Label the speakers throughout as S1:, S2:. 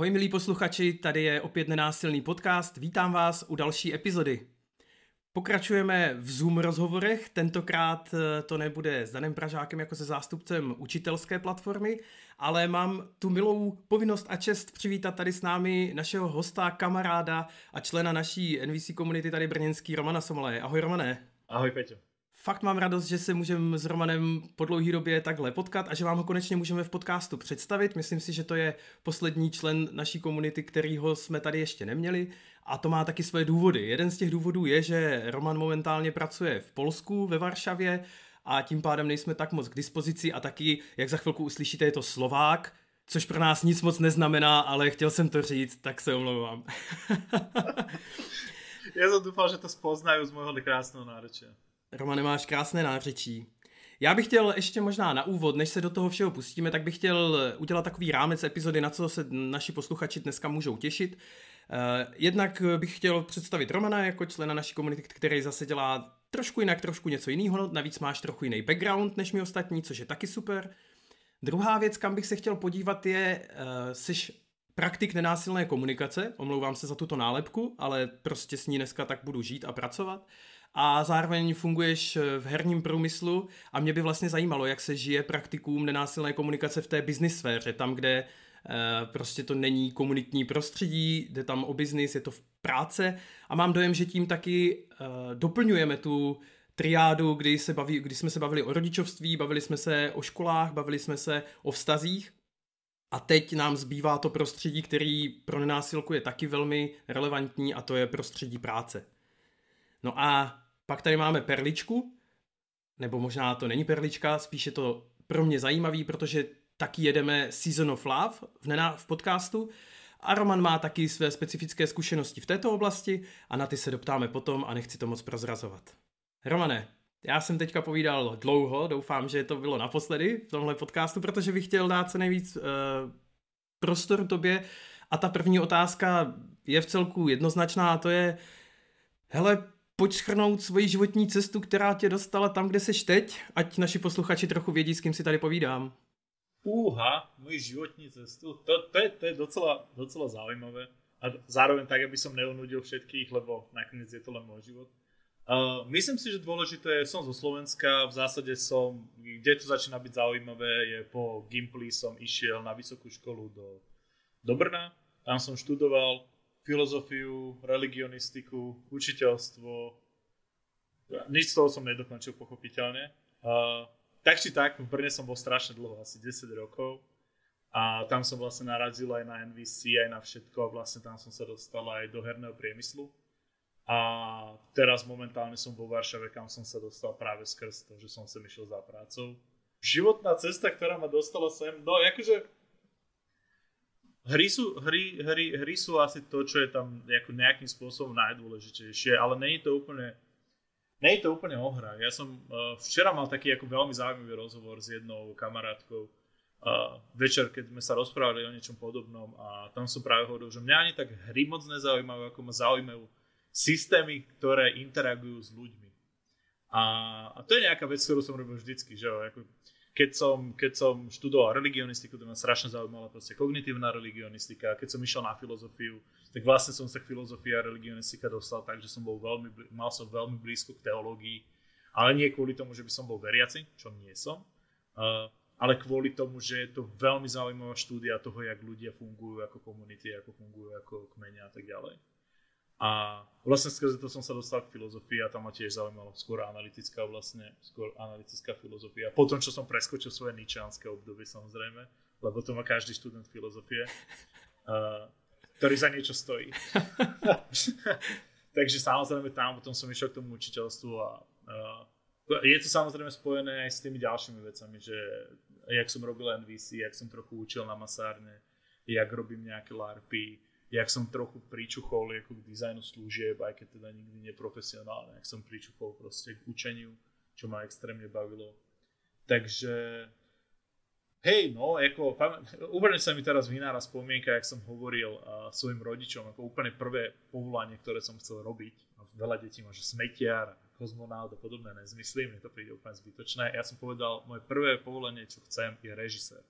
S1: Ahoj milí posluchači, tady je opět nenásilný podcast. Vítám vás u další epizody. Pokračujeme v Zoom rozhovorech, tentokrát eh, to nebude s Danem Pražákem jako se zástupcem učitelské platformy, ale mám tu milou povinnost a čest přivítat tady s námi našeho hosta, kamaráda a člena naší NVC komunity tady brněnský Romana Somolaje. Ahoj Romane.
S2: Ahoj Peťo.
S1: Fakt mám radost, že se můžeme s Romanem po dlouhé době takhle potkat a že vám ho konečně můžeme v podcastu představit. Myslím si, že to je poslední člen naší komunity, kterýho jsme tady ještě neměli a to má taky své důvody. Jeden z těch důvodů je, že Roman momentálně pracuje v Polsku, ve Varšavě a tím pádem nejsme tak moc k dispozici a taky, jak za chvilku uslyšíte, je to Slovák, což pro nás nic moc neznamená, ale chtěl jsem to říct, tak se omlouvám.
S2: Já jsem doufal, že to spoznají z mojho krásného náročí.
S1: Romane, máš krásné nářečí. Já bych chtěl ještě možná na úvod, než se do toho všeho pustíme, tak bych chtěl udělat takový rámec epizody, na co se naši posluchači dneska můžou těšit. Eh, jednak bych chtěl představit Romana jako člena naší komunity, který zase dělá trošku jinak, trošku něco jiného, navíc máš trochu jiný background než my ostatní, což je taky super. Druhá věc, kam bych se chtěl podívat, je, jsi praktik nenásilné komunikace, omlouvám se za tuto nálepku, ale prostě s ní dneska tak budu žít a pracovat. A zároveň funguješ v herním průmyslu a mě by vlastně zajímalo, jak se žije praktikům nenásilné komunikace v té business sféře, tam, kde Eh, prostě to není komunitní prostředí, jde tam o biznis, je to v práce a mám dojem, že tím taky eh, doplňujeme tu triádu, kdy, se baví, kdy jsme se bavili o rodičovství, bavili jsme se o školách, bavili jsme se o vztazích a teď nám zbývá to prostředí, který pro nenásilku je taky velmi relevantní a to je prostředí práce. No a pak tady máme perličku, nebo možná to není perlička, spíše to pro mě zajímavý, protože taky jedeme Season of Love v, Nená, v podcastu a Roman má taky své specifické zkušenosti v této oblasti a na ty se doptáme potom a nechci to moc prozrazovat. Romane, já jsem teďka povídal dlouho, doufám, že to bylo naposledy v tomhle podcastu, protože bych chtěl dát co nejvíc uh, prostoru tobě a ta první otázka je v celku jednoznačná a to je, hele, pojď schrnout svoji životní cestu, která tě dostala tam, kde seš teď, ať naši posluchači trochu vědí, s kým si tady povídám.
S2: Úha, môj životní cestu, to, to, je, to je docela, docela zaujímavé. A zároveň tak, aby som neunudil všetkých, lebo nakoniec je to len môj život. Uh, myslím si, že dôležité je, som zo Slovenska, v zásade som, kde to začína byť zaujímavé, je po Gimply som išiel na vysokú školu do, do Brna. Tam som študoval filozofiu, religionistiku, učiteľstvo. Nič z toho som nedokončil pochopiteľne. Uh, tak či tak, v Brne som bol strašne dlho, asi 10 rokov. A tam som vlastne narazil aj na NVC, aj na všetko a vlastne tam som sa dostal aj do herného priemyslu. A teraz momentálne som vo Varšave, kam som sa dostal práve skrz to, že som sem išiel za prácou. Životná cesta, ktorá ma dostala sem, no akože hry sú, hry, hry, hry sú asi to, čo je tam nejakým spôsobom najdôležitejšie, ale není to úplne je to úplne o hrách. Ja som uh, včera mal taký ako veľmi zaujímavý rozhovor s jednou kamarátkou uh, večer, keď sme sa rozprávali o niečom podobnom a tam som práve hovoril, že mňa ani tak hry moc nezaujímajú, ako ma zaujímajú systémy, ktoré interagujú s ľuďmi. A, a to je nejaká vec, ktorú som robil vždycky, že ako, keď som, keď som študoval religionistiku, to ma strašne zaujímala proste kognitívna religionistika, keď som išiel na filozofiu, tak vlastne som sa k filozofii a religionistika dostal tak, že som bol veľmi, mal som veľmi blízko k teológii, ale nie kvôli tomu, že by som bol veriaci, čo nie som, ale kvôli tomu, že je to veľmi zaujímavá štúdia toho, jak ľudia fungujú ako komunity, ako fungujú ako kmene a tak ďalej. A vlastne skrze to som sa dostal k filozofii a tam ma tiež zaujímalo skôr analytická vlastne, skôr analytická filozofia. Po tom, čo som preskočil svoje ničanské obdobie samozrejme, lebo to má každý študent filozofie, uh, ktorý za niečo stojí. Takže samozrejme tam potom som išiel k tomu učiteľstvu a uh, je to samozrejme spojené aj s tými ďalšími vecami, že jak som robil NVC, jak som trochu učil na masárne, jak robím nejaké LARPy, jak som trochu pričuchol ako k dizajnu služieb, aj keď teda nikdy neprofesionálne, jak som pričuchol proste k učeniu, čo ma extrémne bavilo. Takže hej, no, ako, úplne sa mi teraz vynára spomienka, jak som hovoril uh, svojim rodičom, ako úplne prvé povolanie, ktoré som chcel robiť. Veľa detí má, že smetiar, kozmonaut a podobné nezmysly, mne to príde úplne zbytočné. Ja som povedal, moje prvé povolanie, čo chcem, je režisér.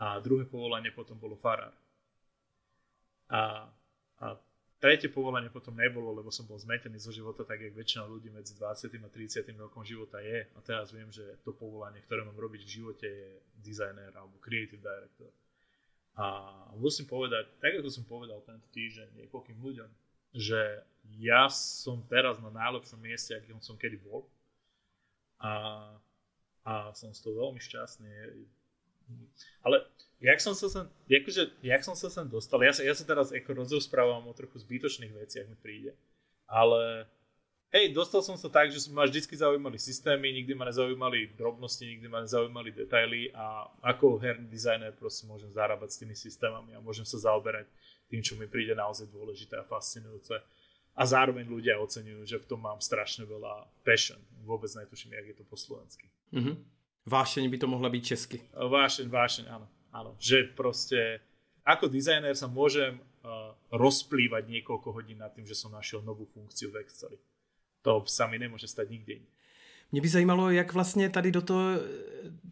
S2: A druhé povolanie potom bolo farár. A, a tretie povolanie potom nebolo, lebo som bol zmetený zo života, tak jak väčšina ľudí medzi 20. a 30. rokom života je. A teraz viem, že to povolanie, ktoré mám robiť v živote je designer alebo creative director. A musím povedať, tak ako som povedal tento týždeň niekoľkým ľuďom, že ja som teraz na najlepšom mieste, akým som kedy bol. A, a som z toho veľmi šťastný. Ale jak som sa sem, akože, jak som sa sem dostal, ja sa, ja sa teraz ako rozprávam o trochu zbytočných veciach mi príde, ale hej, dostal som sa tak, že ma vždy zaujímali systémy, nikdy ma nezaujímali drobnosti, nikdy ma nezaujímali detaily a ako herný dizajner proste môžem zarábať s tými systémami a môžem sa zaoberať tým, čo mi príde naozaj dôležité a fascinujúce. A zároveň ľudia oceňujú, že v tom mám strašne veľa passion. Vôbec netuším, jak je to po slovensky.
S1: Mm-hmm. Vášeň by to mohla byť česky.
S2: Vášeň, vášeň, áno. áno. Že proste ako dizajner sa môžem uh, rozplývať niekoľko hodín nad tým, že som našiel novú funkciu v Exceli. To sa mi nemôže stať nikde inde.
S1: Mě by zajímalo, jak vlastně tady do toho,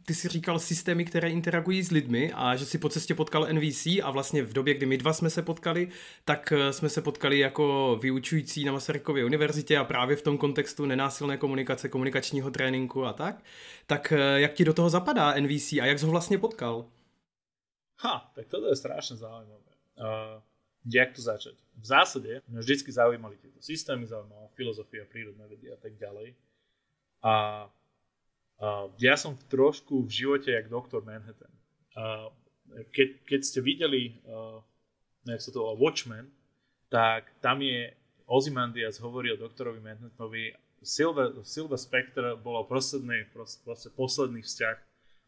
S1: ty si říkal systémy, které interagují s lidmi a že si po cestě potkal NVC a vlastně v době, kdy my dva jsme se potkali, tak eh, jsme se potkali jako vyučující na Masarykově univerzitě a právě v tom kontextu nenásilné komunikace, komunikačního tréninku a tak. Tak eh, jak ti do toho zapadá NVC a jak jsi ho vlastně potkal?
S2: Ha, tak toto je strašne zaujímavé. Uh, jak to začať? V zásade mňa vždycky zaujímali tieto systémy, zaujímala filozofia, prírodné vedy a tak ďalej. A, a ja som trošku v živote jak doktor Manhattan. A keď, keď ste videli, uh, jak sa to volá, Watchmen, tak tam je Ozymandias hovorí o doktorovi Manhattanovi Silver, Silver Spectre bolo posledný, proste, proste posledný vzťah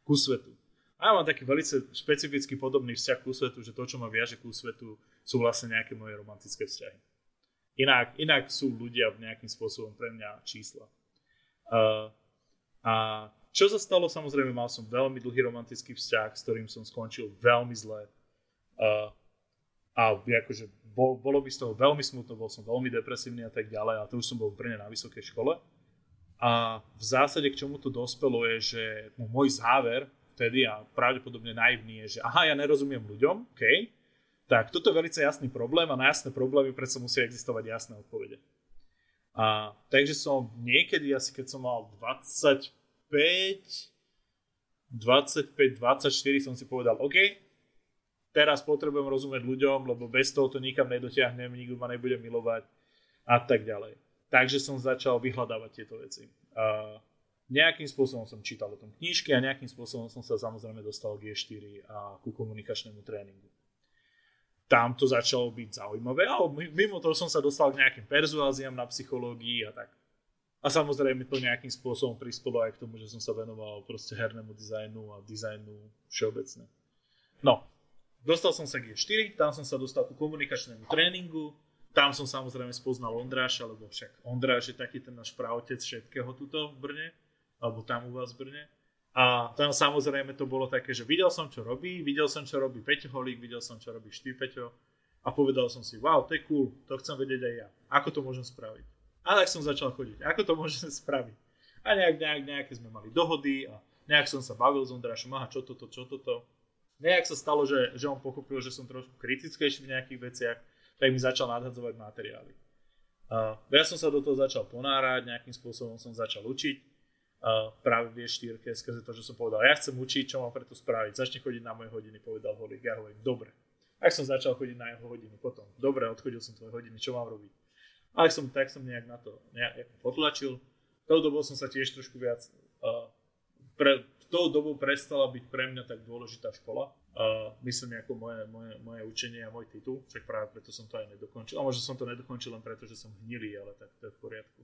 S2: ku svetu. A ja mám taký veľmi špecifický podobný vzťah ku svetu, že to, čo ma viaže ku svetu, sú vlastne nejaké moje romantické vzťahy. Inak, inak sú ľudia v nejakým spôsobom pre mňa čísla. Uh, a čo sa stalo, samozrejme, mal som veľmi dlhý romantický vzťah, s ktorým som skončil veľmi zle. Uh, a akože bol, bolo by z toho veľmi smutno, bol som veľmi depresívny a tak ďalej, a to už som bol v na vysokej škole. A v zásade k čomu to dospelo je, že môj záver vtedy a pravdepodobne naivný je, že aha, ja nerozumiem ľuďom, OK, tak toto je veľmi jasný problém a na jasné problémy predsa musia existovať jasné odpovede. A, takže som niekedy, asi keď som mal 25, 25, 24 som si povedal, OK, teraz potrebujem rozumieť ľuďom, lebo bez toho to nikam nedotiahnem, nikto ma nebude milovať a tak ďalej. Takže som začal vyhľadávať tieto veci. A nejakým spôsobom som čítal o tom knižky a nejakým spôsobom som sa samozrejme dostal k E4 a ku komunikačnému tréningu tam to začalo byť zaujímavé, ale mimo toho som sa dostal k nejakým perzuáziám na psychológii a tak. A samozrejme to nejakým spôsobom prispelo aj k tomu, že som sa venoval proste hernému dizajnu a dizajnu všeobecne. No, dostal som sa k E4, tam som sa dostal ku komunikačnému tréningu, tam som samozrejme spoznal Ondráša, lebo však Ondráš je taký ten náš pravotec všetkého tuto v Brne, alebo tam u vás v Brne. A tam samozrejme to bolo také, že videl som, čo robí, videl som, čo robí Peťo Holík, videl som, čo robí ty, Peťo. A povedal som si, wow, to je cool, to chcem vedieť aj ja. Ako to môžem spraviť? A tak som začal chodiť, ako to môžem spraviť? A nejak, nejak, nejaké sme mali dohody a nejak som sa bavil s Ondrašom, aha, čo toto, čo toto. Nejak sa stalo, že, že on pochopil, že som trošku kritickejší v nejakých veciach, tak mi začal nadhadzovať materiály. Uh, ja som sa do toho začal ponárať, nejakým spôsobom som začal učiť práve v štyrke skrze to, že som povedal, ja chcem učiť, čo mám preto spraviť, začne chodiť na moje hodiny, povedal Holík, ja hovorím, dobre. Tak som začal chodiť na jeho hodiny potom, dobre, odchodil som tvoje hodiny, čo mám robiť. Ale som, tak som nejak na to nejak potlačil. Tou dobou som sa tiež trošku viac, uh, pre, tou dobou prestala byť pre mňa tak dôležitá škola. Uh, myslím ako moje, moje, moje učenie a môj titul, však práve preto som to aj nedokončil. A možno som to nedokončil len preto, že som hnilý, ale tak to je v poriadku.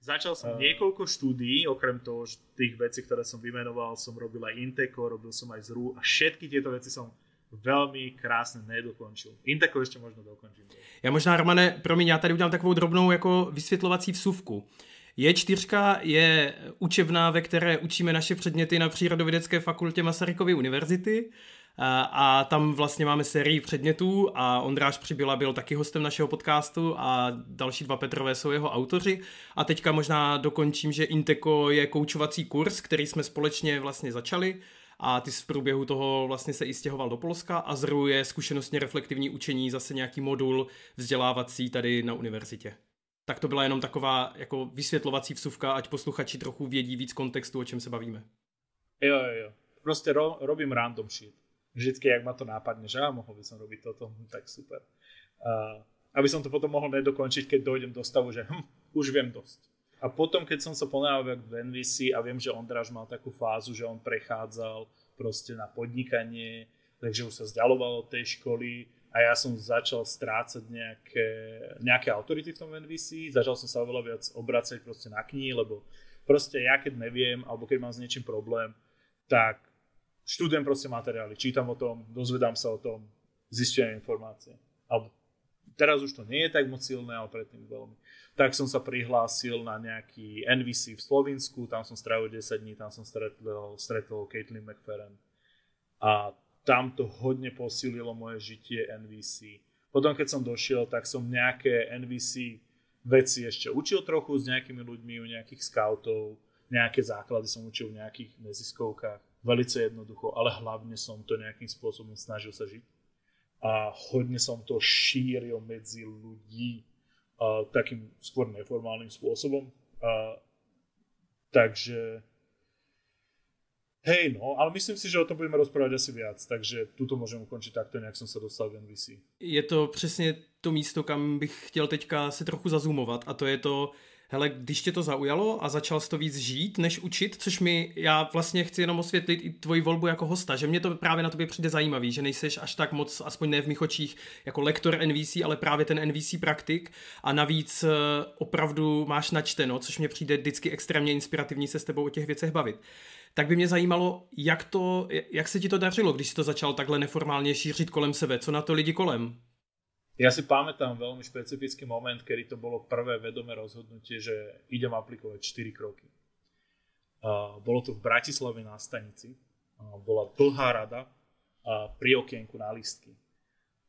S2: Začal som niekoľko štúdií, okrem toho, že tých vecí, ktoré som vymenoval, som robil aj Inteco, robil som aj ZRU a všetky tieto veci som velmi krásně nedokončil. Inteko ještě možno dokončím.
S1: Já možná, Romane, promiň, já tady udělám takovou drobnou jako vysvětlovací vsuvku. Je4 je učebná, ve které učíme naše předměty na Přírodovědecké fakultě Masarykovy univerzity a tam vlastně máme sérii předmětů a Ondráš Přibyla byl taky hostem našeho podcastu a další dva Petrové jsou jeho autoři a teďka možná dokončím, že Inteko je koučovací kurz, který jsme společně vlastně začali a ty v průběhu toho vlastně se i stěhoval do Polska a ZRU je zkušenostně reflektivní učení, zase nějaký modul vzdělávací tady na univerzitě. Tak to byla jenom taková jako vysvětlovací vsuvka, ať posluchači trochu vědí víc kontextu, o čem se bavíme.
S2: Jo, jo, jo. Proste ro- robím random shit. Vždycky, jak ma to nápadne, že á, mohol by som robiť toto, hm, tak super. Uh, aby som to potom mohol nedokončiť, keď dojdem do stavu, že hm, už viem dosť. A potom, keď som sa ponával v NVC a viem, že Ondráž mal takú fázu, že on prechádzal proste na podnikanie, takže už sa vzdialoval od tej školy a ja som začal strácať nejaké, nejaké autority v tom NVC, začal som sa oveľa viac obracať proste na knihy, lebo proste ja keď neviem, alebo keď mám s niečím problém, tak študujem proste materiály, čítam o tom, dozvedám sa o tom, zistujem informácie. Alebo teraz už to nie je tak moc silné, ale predtým veľmi. Tak som sa prihlásil na nejaký NVC v Slovensku, tam som strávil 10 dní, tam som stretol, stretol Caitlin McFerrin. A tam to hodne posílilo moje žitie NVC. Potom, keď som došiel, tak som nejaké NVC veci ešte učil trochu s nejakými ľuďmi, u nejakých scoutov, nejaké základy som učil v nejakých neziskovkách. Velice jednoducho, ale hlavne som to nejakým spôsobom snažil sa žiť a hodne som to šíril medzi ľudí a, takým skôr neformálnym spôsobom. A, takže hej no, ale myslím si, že o tom budeme rozprávať asi viac, takže tuto môžem ukončiť takto, nejak som sa dostal k NVC.
S1: Je to přesně to místo, kam bych chtěl teďka si trochu zazumovat a to je to, hele, když tě to zaujalo a začal jsi to víc žít, než učit, což mi, já vlastně chci jenom osvětlit i tvoji volbu jako hosta, že mě to právě na tobě přijde zajímavý, že nejseš až tak moc, aspoň ne v mých očích, jako lektor NVC, ale právě ten NVC praktik. A navíc eh, opravdu máš načteno, což mě přijde vždycky extrémně inspirativní se s tebou o těch věcech bavit. Tak by mě zajímalo, jak, to, jak se ti to dařilo, když jsi to začal takhle neformálně šířit kolem sebe, co na to lidi kolem?
S2: Ja si pamätám veľmi špecifický moment, kedy to bolo prvé vedomé rozhodnutie, že idem aplikovať 4 kroky. Bolo to v Bratislave na stanici. Bola dlhá rada uh, pri okienku na listky.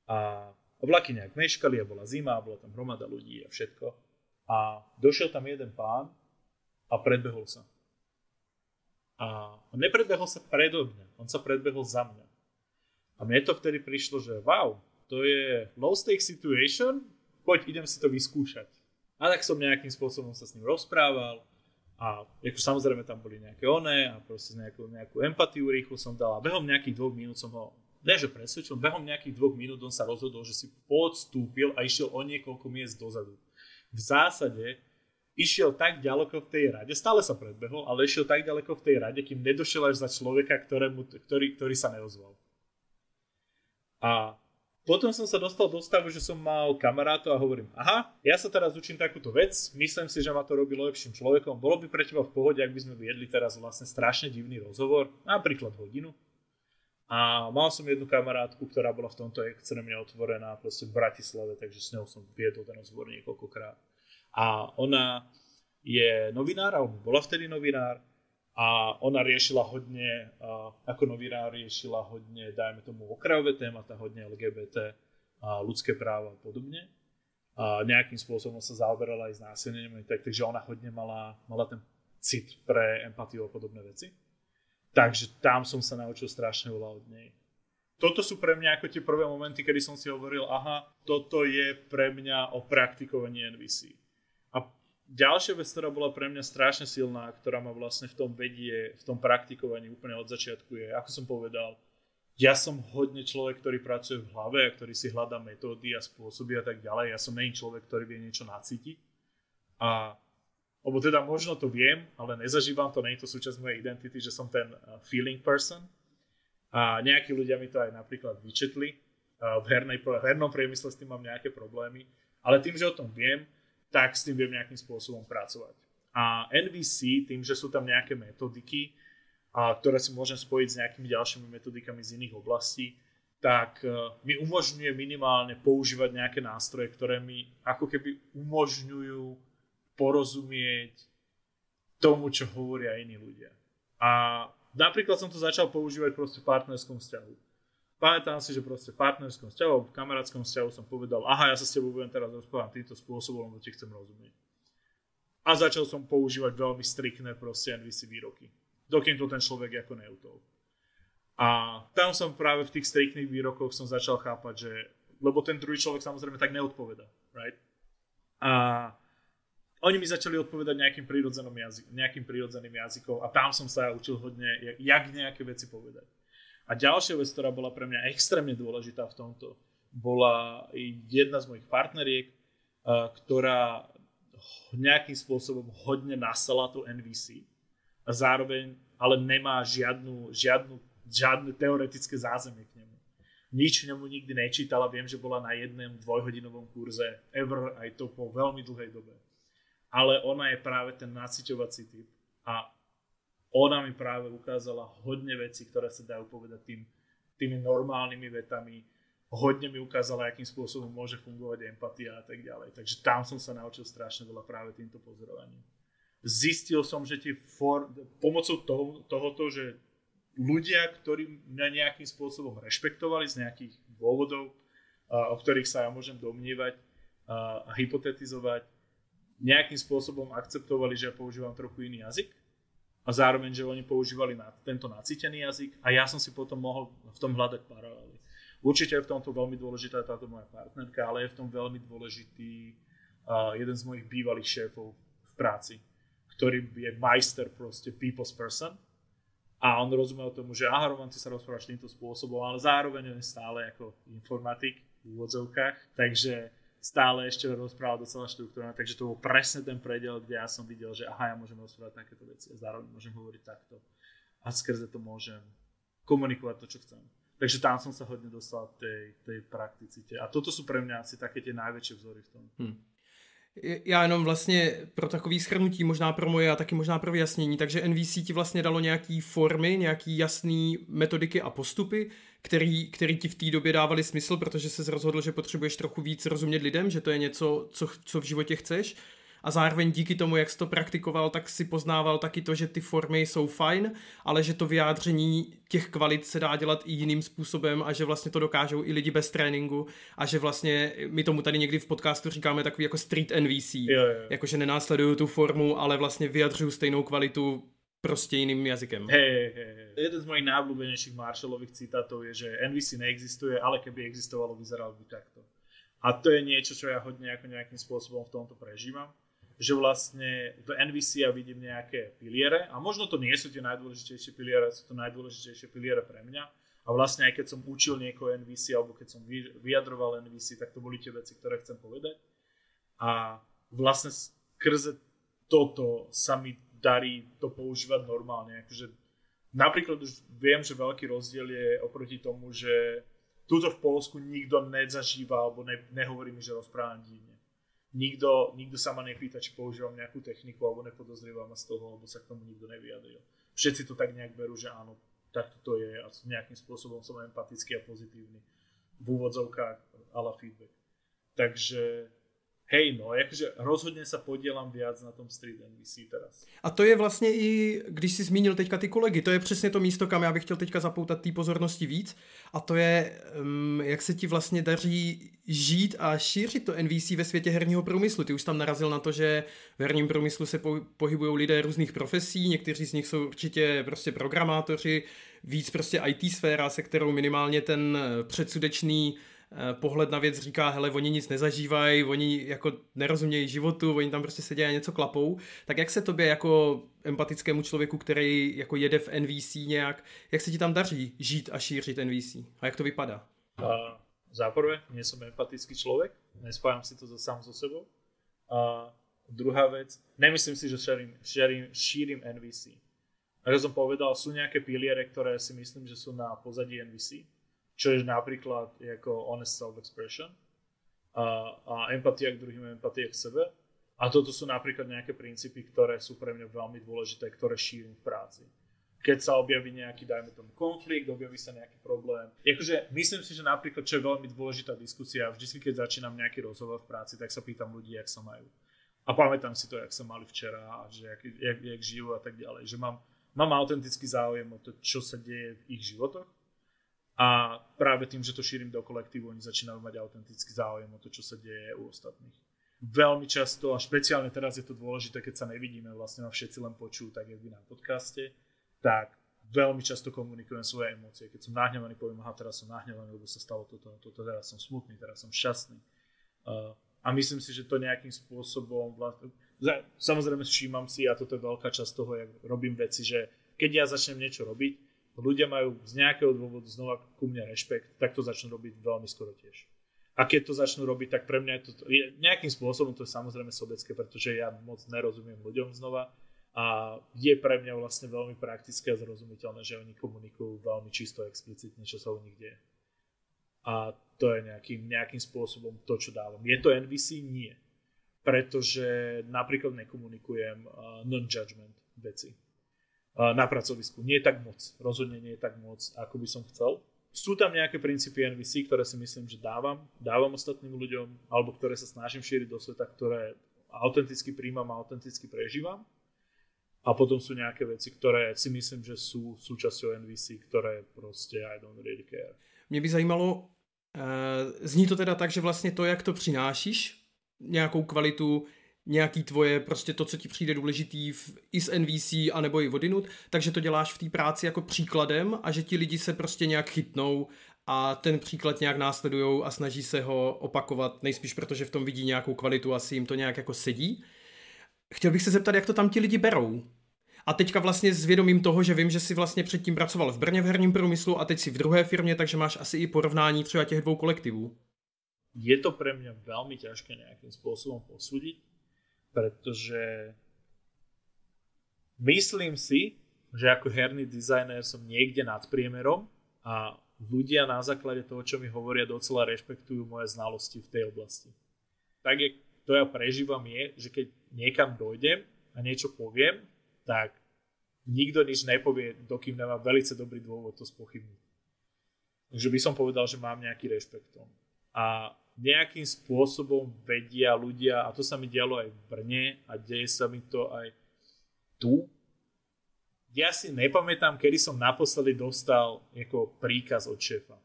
S2: A vlaky nejak meškali a bola zima, bola tam hromada ľudí a všetko. A došiel tam jeden pán a predbehol sa. A on nepredbehol sa predo mňa, on sa predbehol za mňa. A mne to vtedy prišlo, že wow, to je low stake situation, poď idem si to vyskúšať. A tak som nejakým spôsobom sa s ním rozprával a ako samozrejme tam boli nejaké oné a proste nejakú, nejakú empatiu rýchlo som dal a behom nejakých dvoch minút som ho ne, presvedčil, behom nejakých dvoch minút on sa rozhodol, že si podstúpil a išiel o niekoľko miest dozadu. V zásade išiel tak ďaleko v tej rade, stále sa predbehol, ale išiel tak ďaleko v tej rade, kým nedošiel až za človeka, ktorému, ktorý, ktorý sa neozval. A potom som sa dostal do stavu, že som mal kamarátov a hovorím, aha, ja sa teraz učím takúto vec, myslím si, že ma to robí lepším človekom, bolo by pre teba v pohode, ak by sme viedli teraz vlastne strašne divný rozhovor, napríklad hodinu. A mal som jednu kamarátku, ktorá bola v tomto extrémne otvorená proste v Bratislave, takže s ňou som viedol ten rozhovor niekoľkokrát. A ona je novinár, alebo bola vtedy novinár, a ona riešila hodne, ako novinár riešila hodne, dajme tomu, okrajové témata, hodne LGBT, ľudské práva a podobne. A nejakým spôsobom sa zaoberala aj s násilným, tak, takže ona hodne mala, mala ten cit pre empatiu a podobné veci. Takže tam som sa naučil strašne veľa od nej. Toto sú pre mňa ako tie prvé momenty, kedy som si hovoril, aha, toto je pre mňa o praktikovaní NVC. Ďalšia vec, ktorá bola pre mňa strašne silná, ktorá ma vlastne v tom vedie, v tom praktikovaní úplne od začiatku je, ako som povedal, ja som hodne človek, ktorý pracuje v hlave a ktorý si hľadá metódy a spôsoby a tak ďalej. Ja som není človek, ktorý vie niečo nacítiť. A lebo teda možno to viem, ale nezažívam to, nie to súčasť mojej identity, že som ten uh, feeling person. A nejakí ľudia mi to aj napríklad vyčetli. V, hernej, v hernom priemysle s tým mám nejaké problémy. Ale tým, že o tom viem, tak s tým viem nejakým spôsobom pracovať. A NVC, tým, že sú tam nejaké metodiky, a ktoré si môžem spojiť s nejakými ďalšími metodikami z iných oblastí, tak e, mi umožňuje minimálne používať nejaké nástroje, ktoré mi ako keby umožňujú porozumieť tomu, čo hovoria iní ľudia. A napríklad som to začal používať proste v partnerskom vzťahu pamätám si, že proste v partnerskom vzťahu, v kamarátskom vzťahu som povedal, aha, ja sa s tebou budem teraz rozprávať týmto spôsobom, lebo ti chcem rozumieť. A začal som používať veľmi striktné proste NVC výroky. Dokým to ten človek ako neutol. A tam som práve v tých striktných výrokoch som začal chápať, že lebo ten druhý človek samozrejme tak neodpoveda, right? A oni mi začali odpovedať nejakým prírodzeným, jazyk, nejakým prírodzeným jazykom a tam som sa učil hodne, jak nejaké veci povedať. A ďalšia vec, ktorá bola pre mňa extrémne dôležitá v tomto, bola jedna z mojich partneriek, ktorá nejakým spôsobom hodne nasala to NVC a zároveň ale nemá žiadnu, žiadnu, žiadne teoretické zázemie k nemu. Nič nemu nikdy nečítala, viem, že bola na jednom dvojhodinovom kurze ever, aj to po veľmi dlhej dobe ale ona je práve ten naciťovací typ a ona mi práve ukázala hodne vecí, ktoré sa dajú povedať tým, tými normálnymi vetami, hodne mi ukázala, akým spôsobom môže fungovať empatia a tak ďalej. Takže tam som sa naučil strašne veľa práve týmto pozorovaním. Zistil som, že tie for, pomocou toho, tohoto, že ľudia, ktorí mňa nejakým spôsobom rešpektovali z nejakých dôvodov, o ktorých sa ja môžem domnievať a hypotetizovať, nejakým spôsobom akceptovali, že ja používam trochu iný jazyk a zároveň, že oni používali na, tento nacítený jazyk a ja som si potom mohol v tom hľadať paralely. Určite je v tomto veľmi dôležitá táto moja partnerka, ale je v tom veľmi dôležitý uh, jeden z mojich bývalých šéfov v práci, ktorý je majster proste people's person a on rozumel tomu, že aha, Roman, ty sa rozprávaš týmto spôsobom, ale zároveň on je stále ako informatik v úvodzovkách, takže stále ešte rozprával docela štruktúrne, takže to bol presne ten predel, kde ja som videl, že aha, ja môžem rozprávať takéto veci a zároveň môžem hovoriť takto a skrze to môžem komunikovať to, čo chcem. Takže tam som sa hodne dostal tej, tej prakticite. A toto sú pre mňa asi také tie najväčšie vzory v tom. Hmm.
S1: Já jenom vlastně pro takový schrnutí, možná pro moje a taky možná pro vyjasnění, takže NVC ti vlastně dalo nějaký formy, nějaký jasný metodiky a postupy, který, který ti v té době dávali smysl, protože se rozhodl, že potřebuješ trochu víc rozumět lidem, že to je něco, co, co v životě chceš a zároveň díky tomu, jak jsi to praktikoval, tak si poznával taky to, že ty formy jsou fajn, ale že to vyjádření těch kvalit se dá dělat i jiným způsobem a že vlastně to dokážou i lidi bez tréninku a že vlastně my tomu tady někdy v podcastu říkáme takový jako street NVC, jo, jo. jakože nenásledují tu formu, ale vlastně vyjadřují stejnou kvalitu prostě jiným jazykem.
S2: Hej, hej, hej. Jeden z mojich najobľúbenejších Marshallových citátov je, že NVC neexistuje, ale keby existovalo, vyzeralo by takto. A to je niečo, čo ja hodne ako nejakým spôsobom v tomto prežívam že vlastne v NVC ja vidím nejaké piliere a možno to nie sú tie najdôležitejšie piliere, sú to najdôležitejšie piliere pre mňa. A vlastne aj keď som učil niekoho NVC alebo keď som vyjadroval NVC, tak to boli tie veci, ktoré chcem povedať. A vlastne skrze toto sa mi darí to používať normálne. Akože napríklad už viem, že veľký rozdiel je oproti tomu, že túto v Polsku nikto nezažíva alebo ne, nehovorí mi, že rozprávam divne nikto, nikto sa ma nepýta, či používam nejakú techniku alebo nepodozrieva ma z toho, alebo sa k tomu nikto nevyjadril. Všetci to tak nejak berú, že áno, takto to je a nejakým spôsobom som empatický a pozitívny v úvodzovkách ale feedback. Takže Hej, no, jakože rozhodně sa podielam viac na tom Street NBC teraz.
S1: A to je vlastně i, když jsi zmínil teďka ty kolegy, to je přesně to místo, kam já bych chtěl teďka zapoutat té pozornosti víc. A to je, um, jak se ti vlastně daří žít a šířit to NVC ve světě herního průmyslu. Ty už tam narazil na to, že v herním průmyslu se po, pohybují lidé různých profesí, někteří z nich jsou určitě prostě programátoři, víc prostě IT sféra, se kterou minimálně ten předsudečný Eh, pohled na věc říká, hele, oni nic nezažívají, oni jako nerozumějí životu, oni tam prostě sedí a něco klapou, tak jak se tobě jako empatickému člověku, který jako jede v NVC nějak, jak se ti tam daří žít a šířit NVC? A jak to vypadá?
S2: Uh, záprve, nie som empatický človek, nespájam si to so, sám so sebou. A druhá vec, nemyslím si, že šírim, šírim, šírim NVC. Ako som povedal, sú nejaké piliere, ktoré si myslím, že sú na pozadí NVC čo je napríklad ako honest self-expression a, a empatia k druhým, empatia k sebe. A toto sú napríklad nejaké princípy, ktoré sú pre mňa veľmi dôležité, ktoré šírim v práci. Keď sa objaví nejaký, dajme tomu, konflikt, objaví sa nejaký problém. Jakože myslím si, že napríklad, čo je veľmi dôležitá diskusia, vždy, keď začínam nejaký rozhovor v práci, tak sa pýtam ľudí, jak sa majú. A pamätám si to, jak sa mali včera a že jak, jak, jak žijú a tak ďalej. Že mám, mám autentický záujem o to, čo sa deje v ich životoch a práve tým, že to šírim do kolektívu, oni začínajú mať autentický záujem o to, čo sa deje u ostatných. Veľmi často, a špeciálne teraz je to dôležité, keď sa nevidíme, vlastne ma všetci len počujú, tak jak vy na podcaste, tak veľmi často komunikujem svoje emócie. Keď som nahnevaný, poviem, aha, teraz som nahnevaný, lebo sa stalo toto, toto, teraz som smutný, teraz som šťastný. A myslím si, že to nejakým spôsobom, samozrejme všímam si, a toto je veľká časť toho, jak robím veci, že keď ja začnem niečo robiť, ľudia majú z nejakého dôvodu znova ku mne rešpekt, tak to začnú robiť veľmi skoro tiež. A keď to začnú robiť, tak pre mňa je to nejakým spôsobom, to je samozrejme sobecké, pretože ja moc nerozumiem ľuďom znova a je pre mňa vlastne veľmi praktické a zrozumiteľné, že oni komunikujú veľmi čisto explicitne, čo sa u nich deje. A to je nejakým, nejakým spôsobom to, čo dávam. Je to NVC? Nie. Pretože napríklad nekomunikujem uh, non-judgment veci na pracovisku. Nie je tak moc. Rozhodne nie je tak moc, ako by som chcel. Sú tam nejaké princípy NVC, ktoré si myslím, že dávam. Dávam ostatným ľuďom, alebo ktoré sa snažím šíriť do sveta, ktoré autenticky príjmam a autenticky prežívam a potom sú nejaké veci, ktoré si myslím, že sú súčasťou NVC, ktoré proste I don't really care.
S1: Mě by zajímalo, e, zní to teda tak, že vlastně to, jak to přinášíš, nějakou kvalitu, nějaký tvoje, prostě to, co ti přijde důležitý v, i z NVC, anebo i vodinut, takže to děláš v té práci jako příkladem a že ti lidi se prostě nějak chytnou a ten příklad nějak následujou a snaží se ho opakovat, nejspíš protože v tom vidí nějakou kvalitu, asi jim to nějak jako sedí chtěl bych se zeptat, jak to tam ti lidi berou. A teďka vlastně s vědomím toho, že vím, že si vlastně předtím pracoval v Brně v herním průmyslu a teď si v druhé firmě, takže máš asi i porovnání třeba těch dvou kolektivů.
S2: Je to pre mňa veľmi ťažké nejakým spôsobom posúdiť, pretože myslím si, že ako herný dizajner som niekde nad priemerom a ľudia na základe toho, čo mi hovoria, docela rešpektujú moje znalosti v tej oblasti. Tak, jak to ja prežívam je, že keď niekam dojdem a niečo poviem, tak nikto nič nepovie, dokým nemá veľmi dobrý dôvod to spochybniť. Takže by som povedal, že mám nejaký rešpekt A nejakým spôsobom vedia ľudia, a to sa mi dialo aj v Brne a deje sa mi to aj tu. Ja si nepamätám, kedy som naposledy dostal ako príkaz od šéfa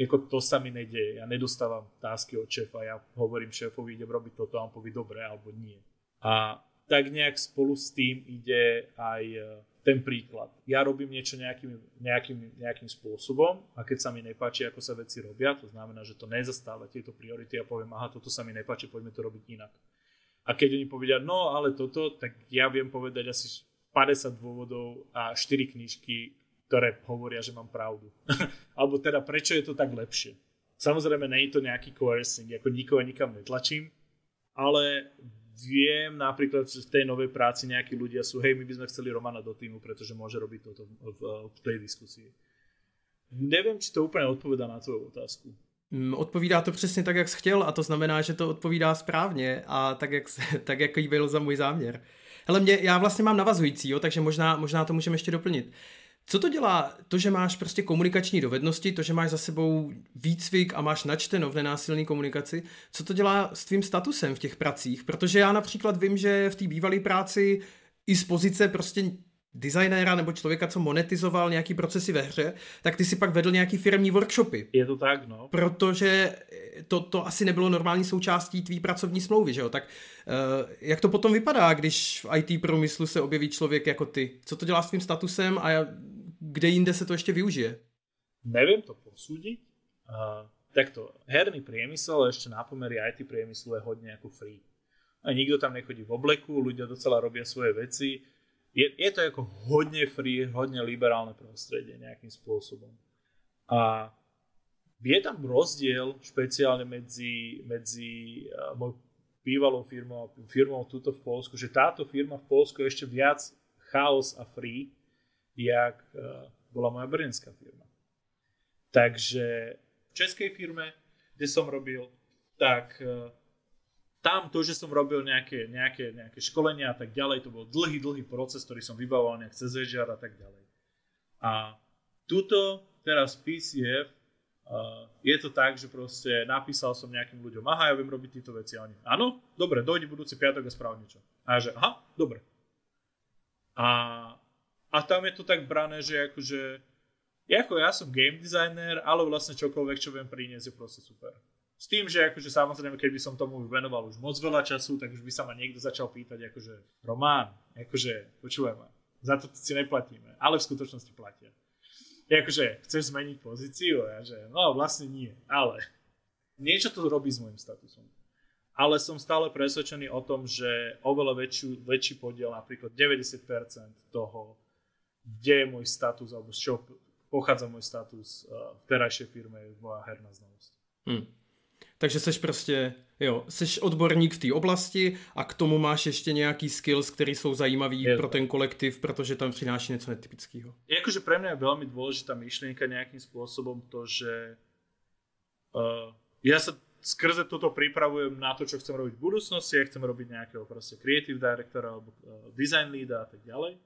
S2: ako to sa mi nedieje. Ja nedostávam tásky od šéfa, ja hovorím šéfovi, idem robiť toto a on povie dobre alebo nie. A tak nejak spolu s tým ide aj e, ten príklad. Ja robím niečo nejakým, nejakým, nejakým spôsobom a keď sa mi nepáči, ako sa veci robia, to znamená, že to nezastáva tieto priority a poviem, aha, toto sa mi nepáči, poďme to robiť inak. A keď oni povedia, no ale toto, tak ja viem povedať asi 50 dôvodov a 4 knižky, ktoré hovoria, že mám pravdu. Alebo teda, prečo je to tak lepšie. Samozrejme, nie je to nejaký coercing, ako nikoho nikam netlačím, ale viem napríklad, že v tej novej práci nejakí ľudia sú, hej, my by sme chceli Romana do týmu, pretože môže robiť toto v, v, v tej diskusii. Neviem, či to úplne odpovedá na tvoju otázku.
S1: Mm, odpovídá to přesně tak, jak jsi chtěl a to znamená, že to odpovídá správně a tak, jak, tak, jak byl za můj záměr. Hele, mě, já vlastně mám navazující, jo, takže možná, možná to můžeme ještě doplnit. Co to dělá? To, že máš prostě komunikační dovednosti, to, že máš za sebou výcvik a máš načteno v nenásilné komunikaci, co to dělá s tvým statusem v těch pracích? Protože já například vím, že v té bývalé práci i z pozice prostě designéra nebo člověka, co monetizoval nějaký procesy ve hře, tak ty si pak vedl nějaký firmní workshopy.
S2: Je to tak, no.
S1: Protože to, to asi nebylo normální součástí tvý pracovní smlouvy, že jo? Tak uh, jak to potom vypadá, když v IT průmyslu se objeví člověk jako ty? Co to dělá s tvým statusem a kde jinde se to ještě využije?
S2: Neviem to posúdiť. Uh, takto, herný priemysel ešte na pomery IT priemyslu je hodne ako free. A nikto tam nechodí v obleku, ľudia docela robia svoje veci. Je, je to ako hodne free, hodne liberálne prostredie nejakým spôsobom. A je tam rozdiel špeciálne medzi, medzi uh, mojou bývalou firmou a firmou tuto v Polsku, že táto firma v Polsku je ešte viac chaos a free, jak uh, bola moja brnenská firma. Takže v českej firme, kde som robil, tak uh, tam to, že som robil nejaké, nejaké, nejaké školenia a tak ďalej, to bol dlhý, dlhý proces, ktorý som vybavoval nejak cez vežiar a tak ďalej. A tuto teraz PCF uh, je to tak, že proste napísal som nejakým ľuďom, aha, ja viem robiť tieto veci. A oni, áno, dobre, dojdi budúci piatok a správ niečo. A že, aha, dobre. A a tam je to tak brané, že akože ako ja som game designer, ale vlastne čokoľvek, čo viem priniesť, je proste super. S tým, že akože samozrejme, keby som tomu venoval už moc veľa času, tak už by sa ma niekto začal pýtať, akože Román, akože počúvaj ma, za to si neplatíme, ale v skutočnosti platia. Je akože, chceš zmeniť pozíciu? A že no vlastne nie, ale niečo to robí s môjim statusom. Ale som stále presvedčený o tom, že oveľa väčší, väčší podiel, napríklad 90% toho, kde je môj status, alebo z čoho pochádza môj status uh, v terajšej firme, je moja herná znalosť. Hmm.
S1: Takže seš prostě, jo, seš odborník v té oblasti a k tomu máš ještě nějaký skills, které jsou zajímavý je pro ten kolektiv, protože tam přináší něco netypického.
S2: Je akože pre mňa je veľmi dôležitá myšlienka nejakým spôsobom to, že uh, ja sa skrze toto pripravujem na to, čo chcem robiť v budúcnosti, ja chcem robiť nejakého proste creative directora alebo uh, design leada a tak ďalej.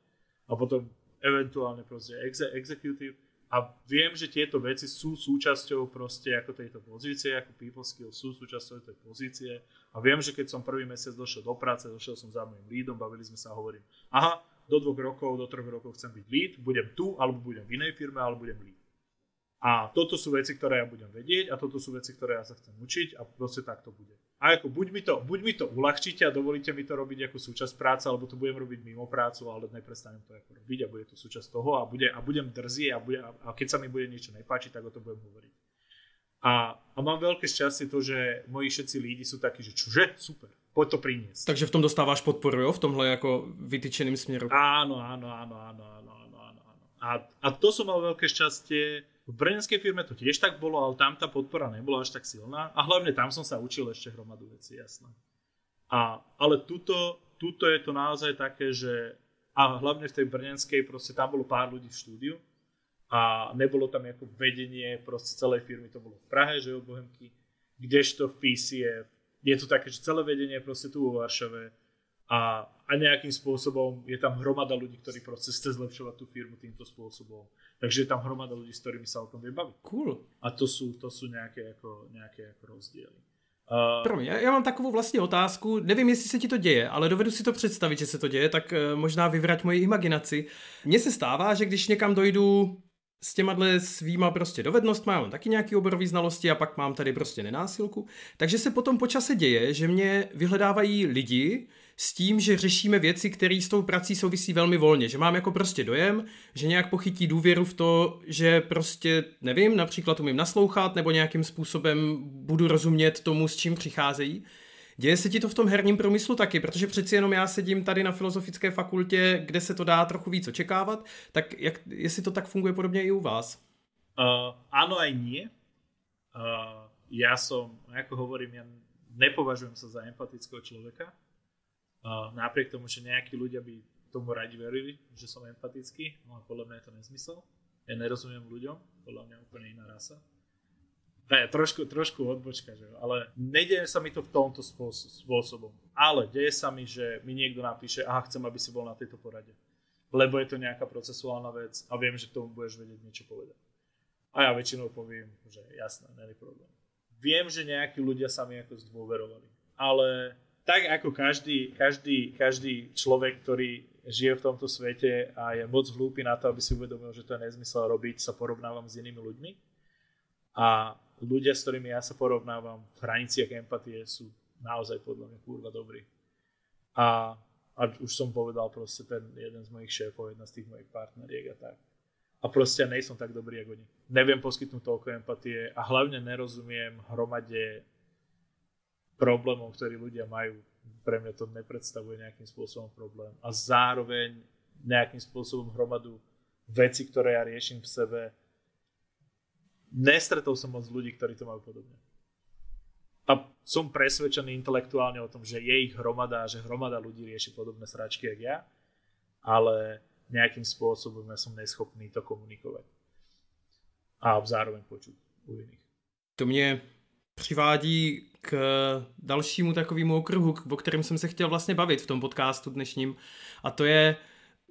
S2: A potom eventuálne proste exe- executive a viem, že tieto veci sú súčasťou proste ako tejto pozície, ako people skills sú súčasťou tej pozície a viem, že keď som prvý mesiac došiel do práce, došiel som za môjim leadom, bavili sme sa a hovorím, aha, do dvoch rokov, do troch rokov chcem byť lead, budem tu, alebo budem v inej firme, alebo budem lead. A toto sú veci, ktoré ja budem vedieť a toto sú veci, ktoré ja sa chcem učiť a proste tak to bude. A ako buď mi to, buď mi to uľahčíte a dovolíte mi to robiť ako súčasť práce, alebo to budem robiť mimo prácu, ale neprestanem to ako robiť a bude to súčasť toho a, bude, a budem drzý a, bude, a keď sa mi bude niečo nepáčiť, tak o to budem hovoriť. A, a mám veľké šťastie to, že moji všetci lídi sú takí, že čuže, super, poď to priniesť.
S1: Takže v tom dostáváš podporu, jo? V tomhle ako vytýčeným smerom.
S2: Áno, áno, áno, áno, áno, áno, áno. A, a to som mal veľké šťastie, v brněnskej firme to tiež tak bolo, ale tam tá podpora nebola až tak silná. A hlavne tam som sa učil ešte hromadu veci, jasné. A, ale tuto, tuto je to naozaj také, že a hlavne v tej brnenskej proste tam bolo pár ľudí v štúdiu a nebolo tam ako vedenie proste celej firmy, to bolo v Prahe, že od Bohemky, kdežto v PCF je to také, že celé vedenie je proste tu vo Varšave a, a nejakým spôsobom je tam hromada ľudí, ktorí proste chce zlepšovať tú firmu týmto spôsobom. Takže je tam hromada ľudí, s ktorými sa o tom vie baviť.
S1: Cool.
S2: A to sú, to sú nejaké, ako, nejaké ako rozdiely.
S1: Uh, Promiň, já, já mám takovou vlastně otázku, nevím, jestli se ti to děje, ale dovedu si to představit, že se to děje, tak uh, možná vyvrať moji imaginaci. Mně se stává, že když někam dojdu s těma svýma prostě dovednostmi, mám taky nějaký oborový znalosti a pak mám tady prostě nenásilku, takže se potom po čase děje, že mě vyhledávají lidi, s tím, že řešíme věci, které s tou prací souvisí velmi volně, že mám jako prostě dojem, že nějak pochytí důvěru v to, že prostě, nevím, například umím naslouchat nebo nějakým způsobem budu rozumět tomu, s čím přicházejí. Děje se ti to v tom herním průmyslu taky, protože přeci jenom já sedím tady na filozofické fakultě, kde se to dá trochu víc očekávat, tak jak, jestli to tak funguje podobně i u vás?
S2: Uh, áno aj nie. Uh, ja som, ako hovorím, ja nepovažujem sa za empatického človeka. Napriek tomu, že nejakí ľudia by tomu radi verili, že som empatický, no a podľa mňa je to nezmysel. Ja nerozumiem ľuďom, podľa mňa úplne iná rasa. je trošku, trošku odbočka, že ale nedeje sa mi to v tomto spôsobom. Ale deje sa mi, že mi niekto napíše, aha, chcem, aby si bol na tejto porade. Lebo je to nejaká procesuálna vec a viem, že tomu budeš vedieť niečo povedať. A ja väčšinou poviem, že jasné, není problém. Viem, že nejakí ľudia sa mi ako zdôverovali, ale tak ako každý, každý, každý človek, ktorý žije v tomto svete a je moc hlúpy na to, aby si uvedomil, že to je nezmysel robiť, sa porovnávam s inými ľuďmi. A ľudia, s ktorými ja sa porovnávam v hraniciach empatie sú naozaj podľa mňa kurva dobrí. A, a už som povedal proste ten jeden z mojich šéfov, jedna z tých mojich partneriek a tak. A proste ja nejsom tak dobrý ako oni. Neviem poskytnúť toľko empatie a hlavne nerozumiem hromade problémov, ktorí ľudia majú. Pre mňa to nepredstavuje nejakým spôsobom problém. A zároveň nejakým spôsobom hromadu veci, ktoré ja riešim v sebe. Nestretol som moc ľudí, ktorí to majú podobne. A som presvedčený intelektuálne o tom, že je ich hromada a že hromada ľudí rieši podobné sračky, jak ja, ale nejakým spôsobom ja som neschopný to komunikovať. A zároveň počuť u iných.
S1: To mě přivádí k dalšímu takovému okruhu, o kterém jsem se chtěl vlastně bavit v tom podcastu dnešním. A to je,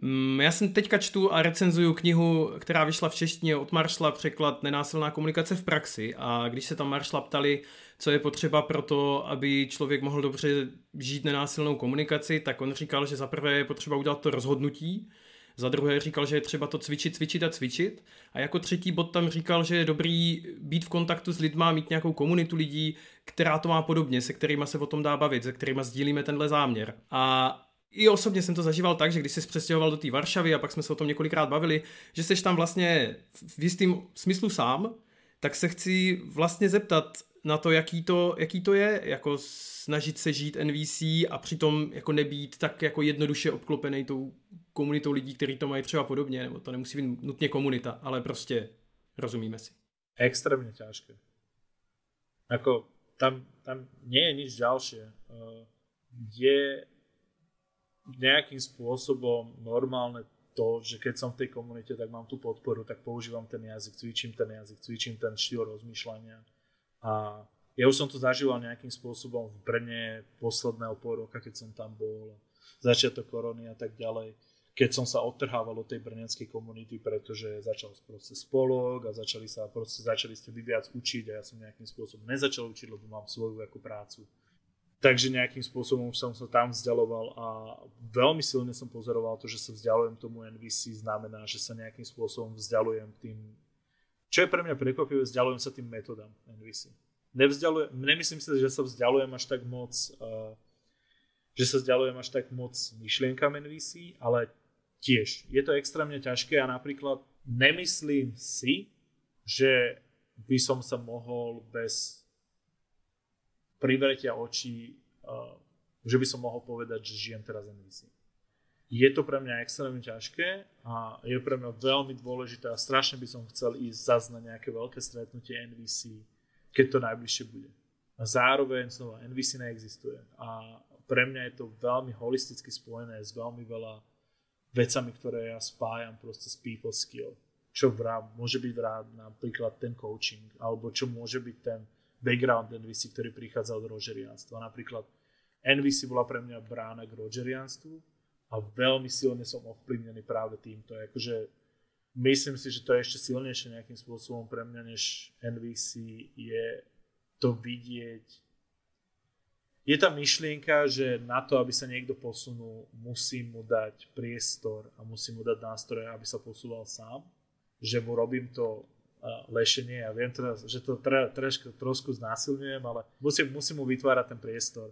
S1: mm, já jsem teďka čtu a recenzuju knihu, která vyšla v češtině od Maršla, překlad Nenásilná komunikace v praxi. A když se tam Maršla ptali, co je potřeba pro to, aby člověk mohl dobře žít nenásilnou komunikaci, tak on říkal, že zaprvé je potřeba udělat to rozhodnutí, za druhé říkal, že je třeba to cvičit, cvičit a cvičit. A jako třetí bod tam říkal, že je dobrý být v kontaktu s lidma, mít nějakou komunitu lidí, která to má podobně, se kterými se o tom dá bavit, se kterými sdílíme tenhle záměr. A i osobně jsem to zažíval tak, že když jsi přestěhoval do té Varšavy a pak jsme se o tom několikrát bavili, že jsi tam vlastně v jistým smyslu sám, tak se chci vlastně zeptat na to, jaký to, jaký to je, jako snažit se žít NVC a přitom jako nebýt tak jako jednoduše obklopený tou komunitou lidí, kteří to mají třeba podobně, nebo to nemusí být nutně komunita, ale prostě rozumíme si.
S2: Extrémně těžké. Jako tam, tam nie je nič ďalšie. Uh, je nejakým spôsobom normálne to, že keď som v tej komunite, tak mám tú podporu, tak používam ten jazyk, cvičím ten jazyk, cvičím ten štýl rozmýšľania. A ja už som to zažíval nejakým spôsobom v Brne posledného pol roka, keď som tam bol, začiatok korony a tak ďalej keď som sa odtrhával od tej brneckej komunity, pretože začal proste spolok a začali sa proste, začali ste vy viac učiť a ja som nejakým spôsobom nezačal učiť, lebo mám svoju ako prácu. Takže nejakým spôsobom som sa tam vzdialoval a veľmi silne som pozoroval to, že sa vzdialujem tomu NVC, znamená, že sa nejakým spôsobom vzdialujem tým, čo je pre mňa prekvapivé, vzdialujem sa tým metodám NVC. Nevzdialujem, nemyslím si, že sa vzdialujem až tak moc uh, že sa vzdialujem až tak moc myšlienkam NVC, ale tiež je to extrémne ťažké a napríklad nemyslím si, že by som sa mohol bez privretia očí, uh, že by som mohol povedať, že žijem teraz NVC. Je to pre mňa extrémne ťažké a je pre mňa veľmi dôležité a strašne by som chcel ísť zase na nejaké veľké stretnutie NVC, keď to najbližšie bude. A zároveň znova NVC neexistuje a pre mňa je to veľmi holisticky spojené s veľmi veľa vecami, ktoré ja spájam proste s people skill. Čo vrám, môže byť vrám napríklad ten coaching, alebo čo môže byť ten background NVC, ktorý prichádza od rožerianstva. Napríklad NVC bola pre mňa brána k rožerianstvu a veľmi silne som ovplyvnený práve týmto. Akože myslím si, že to je ešte silnejšie nejakým spôsobom pre mňa, než NVC je to vidieť je tá myšlienka, že na to, aby sa niekto posunul, musím mu dať priestor a musím mu dať nástroje, aby sa posúval sám. Že mu robím to lešenie. Ja viem teraz, že to trošku, trošku znásilňujem, ale musím, musím mu vytvárať ten priestor.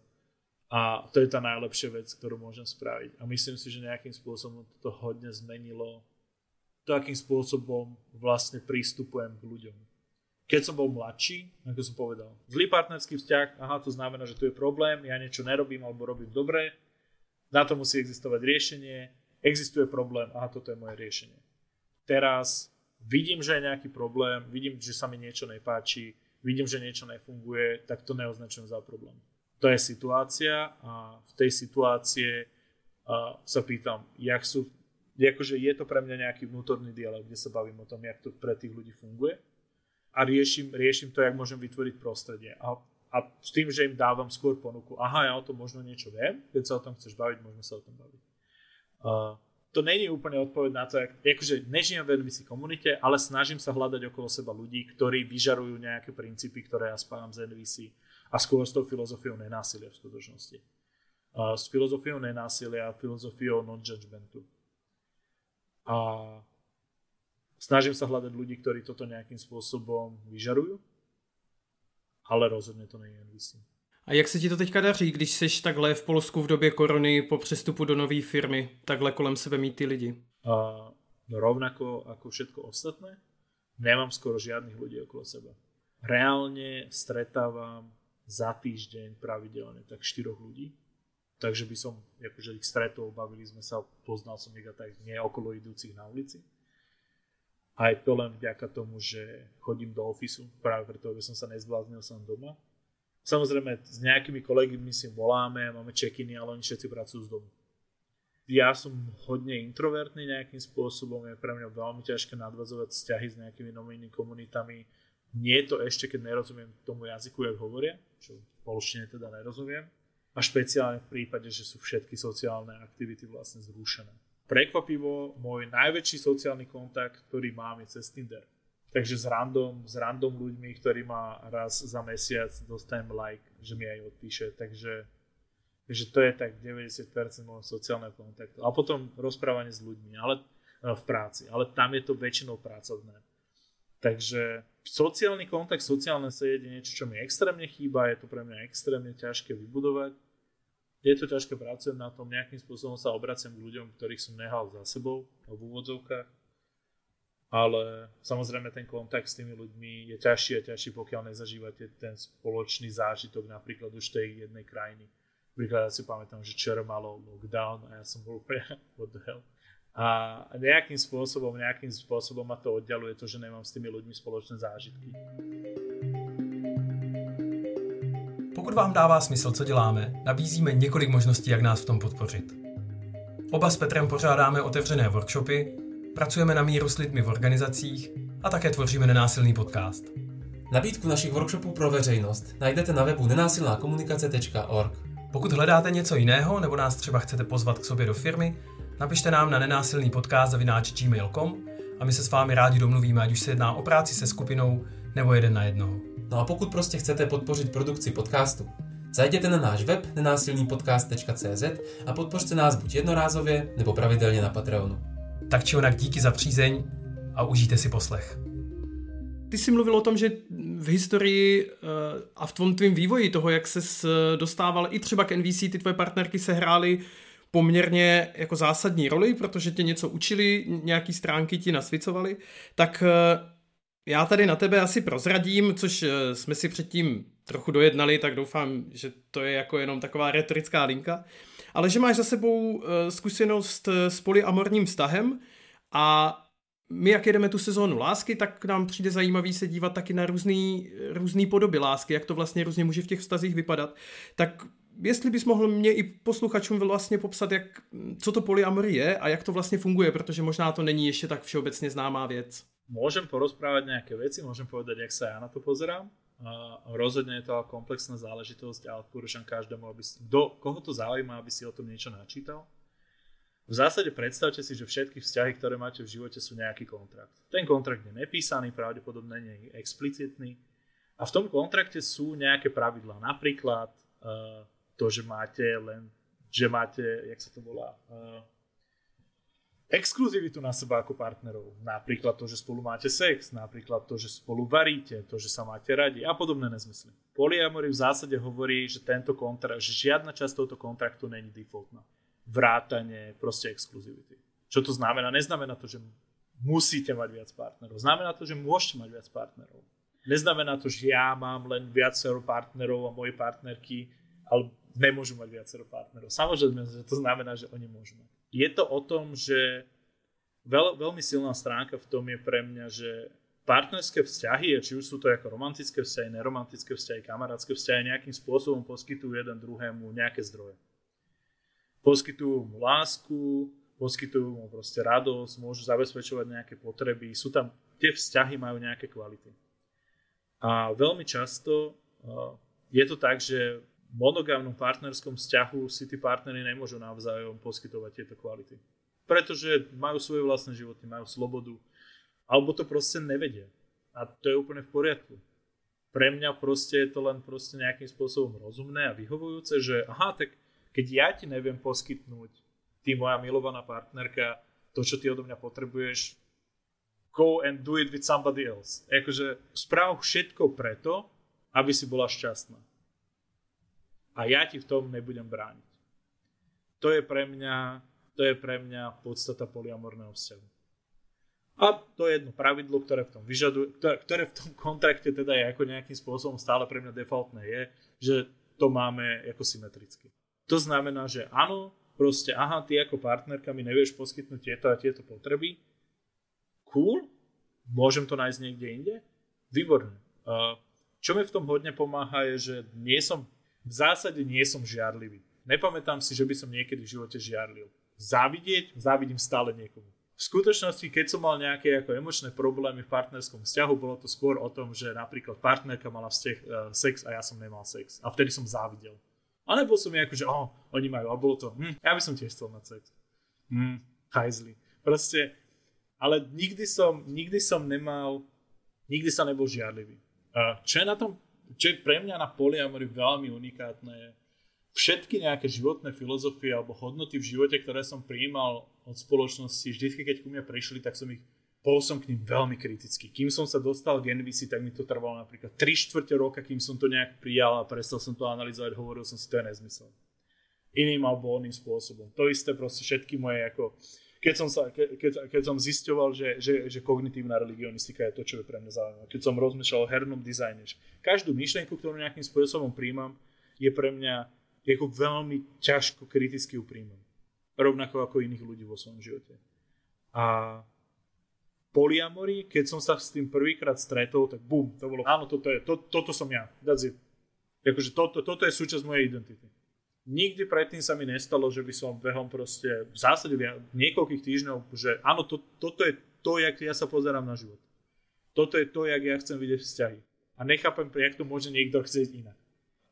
S2: A to je tá najlepšia vec, ktorú môžem spraviť. A myslím si, že nejakým spôsobom to hodne zmenilo to, akým spôsobom vlastne prístupujem k ľuďom keď som bol mladší, ako som povedal, zlý partnerský vzťah, aha, to znamená, že tu je problém, ja niečo nerobím alebo robím dobre, na to musí existovať riešenie, existuje problém, aha, toto je moje riešenie. Teraz vidím, že je nejaký problém, vidím, že sa mi niečo nepáči, vidím, že niečo nefunguje, tak to neoznačujem za problém. To je situácia a v tej situácie uh, sa pýtam, jak sú, akože je to pre mňa nejaký vnútorný dialog, kde sa bavím o tom, jak to pre tých ľudí funguje a riešim, riešim to, jak môžem vytvoriť prostredie. A, a s tým, že im dávam skôr ponuku, aha, ja o tom možno niečo viem, keď sa o tom chceš baviť, môžeme sa o tom baviť. Uh, to není úplne odpoveď na to, jak, akože nežijem v NVC komunite, ale snažím sa hľadať okolo seba ľudí, ktorí vyžarujú nejaké princípy, ktoré ja spájam z NVC a skôr s tou filozofiou nenásilia v skutočnosti. Uh, s filozofiou nenásilia a filozofiou non-judgmentu. A Snažím sa hľadať ľudí, ktorí toto nejakým spôsobom vyžarujú, ale rozhodně to není NVC.
S1: A jak se ti to teďka daří, když seš takhle v Polsku v době korony po přestupu do nové firmy, takhle kolem sebe mít ty lidi?
S2: Uh, no rovnako ako všetko ostatné, nemám skoro žiadnych ľudí okolo seba. Reálne stretávam za týždeň pravidelne tak štyroch ľudí, takže by som akože ich stretol, bavili sme sa, poznal som ich a tak nie okolo idúcich na ulici. Aj to len vďaka tomu, že chodím do ofisu, práve preto, aby som sa nezbláznil som doma. Samozrejme, s nejakými kolegami si voláme, máme check-iny, ale oni všetci pracujú z domu. Ja som hodne introvertný nejakým spôsobom, je pre mňa veľmi ťažké nadvazovať vzťahy s nejakými novými komunitami. Nie je to ešte, keď nerozumiem tomu jazyku, jak hovoria, čo v polštine teda nerozumiem. A špeciálne v prípade, že sú všetky sociálne aktivity vlastne zrušené prekvapivo môj najväčší sociálny kontakt, ktorý mám je cez Tinder. Takže s random, s random ľuďmi, ktorí ma raz za mesiac dostanem like, že mi aj odpíše. Takže, takže to je tak 90% môjho sociálneho kontaktu. A potom rozprávanie s ľuďmi ale, e, v práci. Ale tam je to väčšinou pracovné. Takže sociálny kontakt, sociálne sedenie je niečo, čo mi extrémne chýba. Je to pre mňa extrémne ťažké vybudovať. Je to ťažké, pracujem na tom, nejakým spôsobom sa obraciam k ľuďom, ktorých som nehal za sebou, v úvodzovkách. Ale samozrejme ten kontakt s tými ľuďmi je ťažší a ťažší, pokiaľ nezažívate ten spoločný zážitok napríklad už tej jednej krajiny. Napríklad ja si pamätám, že včera malo lockdown a ja som bol úplne what the hell. A nejakým spôsobom, nejakým spôsobom ma to oddialuje to, že nemám s tými ľuďmi spoločné zážitky.
S1: Pokud vám dává smysl, co děláme, nabízíme několik možností, jak nás v tom podpořit. Oba s Petrem pořádáme otevřené workshopy, pracujeme na míru s lidmi v organizacích a také tvoříme nenásilný podcast.
S3: Nabídku našich workshopů pro veřejnost najdete na webu nenásilnákomunikace.org.
S1: Pokud hledáte něco jiného nebo nás třeba chcete pozvat k sobě do firmy, napište nám na nenásilný podcast a my se s vámi rádi domluvíme, ať už se jedná o práci se skupinou nebo jeden na jednoho.
S3: No a pokud prostě chcete podpořit produkci podcastu, zajděte na náš web nenásilnýpodcast.cz a podpořte nás buď jednorázově nebo pravidelně na Patreonu.
S1: Tak či onak díky za přízeň a užijte si poslech. Ty jsi mluvil o tom, že v historii eh, a v tvém tvým vývoji toho, jak se dostával i třeba k NVC, ty tvoje partnerky se hrály poměrně jako zásadní roli, protože tě něco učili, nějaký stránky ti nasvicovaly, tak eh, já tady na tebe asi prozradím, což eh, jsme si předtím trochu dojednali, tak doufám, že to je jako jenom taková retorická linka, ale že máš za sebou eh, zkušenost eh, s polyamorním vztahem a my, jak jedeme tu sezónu lásky, tak nám přijde zajímavý se dívat taky na různý podoby lásky, jak to vlastně různě může v těch vztazích vypadat. Tak jestli bys mohl mě i posluchačům vlastně popsat, jak, co to polyamory je a jak to vlastně funguje, protože možná to není ještě tak všeobecně známá věc
S2: môžem porozprávať nejaké veci, môžem povedať, jak sa ja na to pozerám. A rozhodne je to komplexná záležitosť a odporúčam každému, aby si, do koho to zaujíma, aby si o tom niečo načítal. V zásade predstavte si, že všetky vzťahy, ktoré máte v živote, sú nejaký kontrakt. Ten kontrakt je nepísaný, pravdepodobne nie je explicitný. A v tom kontrakte sú nejaké pravidlá. Napríklad uh, to, že máte len, že máte, jak sa to volá, uh, exkluzivitu na seba ako partnerov. Napríklad to, že spolu máte sex, napríklad to, že spolu varíte, to, že sa máte radi a podobné nezmysly. Polyamory v zásade hovorí, že tento kontrakt, že žiadna časť tohto kontraktu není defaultná. Vrátanie proste exkluzivity. Čo to znamená? Neznamená to, že musíte mať viac partnerov. Znamená to, že môžete mať viac partnerov. Neznamená to, že ja mám len viacero partnerov a moje partnerky, ale nemôžu mať viacero partnerov. Samozrejme, že to znamená, že oni môžu mať je to o tom, že veľ, veľmi silná stránka v tom je pre mňa, že partnerské vzťahy, či už sú to ako romantické vzťahy, neromantické vzťahy, kamarátske vzťahy, nejakým spôsobom poskytujú jeden druhému nejaké zdroje. Poskytujú mu lásku, poskytujú mu proste radosť, môžu zabezpečovať nejaké potreby, sú tam, tie vzťahy majú nejaké kvality. A veľmi často uh, je to tak, že monogámnom partnerskom vzťahu si tí partnery nemôžu navzájom poskytovať tieto kvality. Pretože majú svoje vlastné životy, majú slobodu, alebo to proste nevedia. A to je úplne v poriadku. Pre mňa proste je to len proste nejakým spôsobom rozumné a vyhovujúce, že aha, tak keď ja ti neviem poskytnúť, ty moja milovaná partnerka, to, čo ty odo mňa potrebuješ, go and do it with somebody else. Akože správ všetko preto, aby si bola šťastná a ja ti v tom nebudem brániť. To je pre mňa, to je pre mňa podstata polyamorného vzťahu. A to je jedno pravidlo, ktoré v tom vyžaduje, ktoré, ktoré v tom kontrakte teda je ako nejakým spôsobom stále pre mňa defaultné je, že to máme ako symetricky. To znamená, že áno, proste aha, ty ako partnerka mi nevieš poskytnúť tieto a tieto potreby. Cool, môžem to nájsť niekde inde? Výborné. Čo mi v tom hodne pomáha je, že nie som v zásade nie som žiarlivý. Nepamätám si, že by som niekedy v živote žiarlil. Závidieť? Závidím stále niekomu. V skutočnosti, keď som mal nejaké ako emočné problémy v partnerskom vzťahu, bolo to skôr o tom, že napríklad partnerka mala vzťah, uh, sex a ja som nemal sex. A vtedy som závidel. A nebol som ako, že oh, oni majú, a bolo to, hm, ja by som tiež chcel mať sex. Hm, hajzli. Proste, ale nikdy som, nikdy som nemal, nikdy sa nebol žiarlivý. Čo je na tom čo je pre mňa na polyamory veľmi unikátne je všetky nejaké životné filozofie alebo hodnoty v živote, ktoré som prijímal od spoločnosti, vždy keď ku mne prišli, tak som ich bol som k ním veľmi kritický. Kým som sa dostal k NVC, tak mi to trvalo napríklad 3 čtvrte roka, kým som to nejak prijal a prestal som to analyzovať, hovoril som si, to je nezmysel. iným alebo oným spôsobom. To isté proste všetky moje ako keď som, sa, ke, keď, keď som zisťoval, že, že, že kognitívna religionistika je to, čo je pre mňa zaujímavé. Keď som rozmýšľal o hernom dizajne, že každú myšlienku, ktorú nejakým spôsobom príjmam, je pre mňa ako veľmi ťažko kriticky ju. Rovnako ako iných ľudí vo svojom živote. A poliamory, keď som sa s tým prvýkrát stretol, tak bum, to bolo, áno, toto, je, to, toto som ja, that's it. Akože toto, toto je súčasť mojej identity nikdy predtým sa mi nestalo, že by som behom proste v zásade niekoľkých týždňov, že áno, to, toto je to, jak ja sa pozerám na život. Toto je to, jak ja chcem vidieť vzťahy. A nechápem, jak to môže niekto chcieť inak.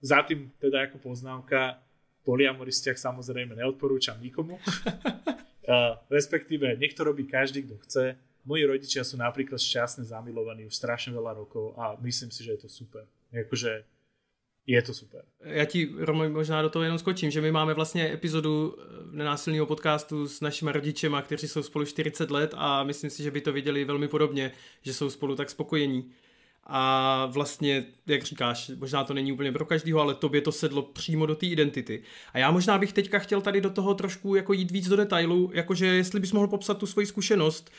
S2: Za tým teda ako poznámka, poliamory vzťah samozrejme neodporúčam nikomu. uh, respektíve, nech to robí každý, kto chce. Moji rodičia sú napríklad šťastne zamilovaní už strašne veľa rokov a myslím si, že je to super. Akože je to super.
S1: Já ti, Romo, možná do toho jenom skočím, že my máme vlastně epizodu eh, nenásilného podcastu s našimi rodičema, kteří jsou spolu 40 let a myslím si, že by to viděli velmi podobně, že jsou spolu tak spokojení. A vlastně, jak říkáš, možná to není úplně pro každého, ale tobě to sedlo přímo do té identity. A já možná bych teďka chtěl tady do toho trošku jako jít víc do detailu, jakože jestli bys mohl popsat tu svoji zkušenost,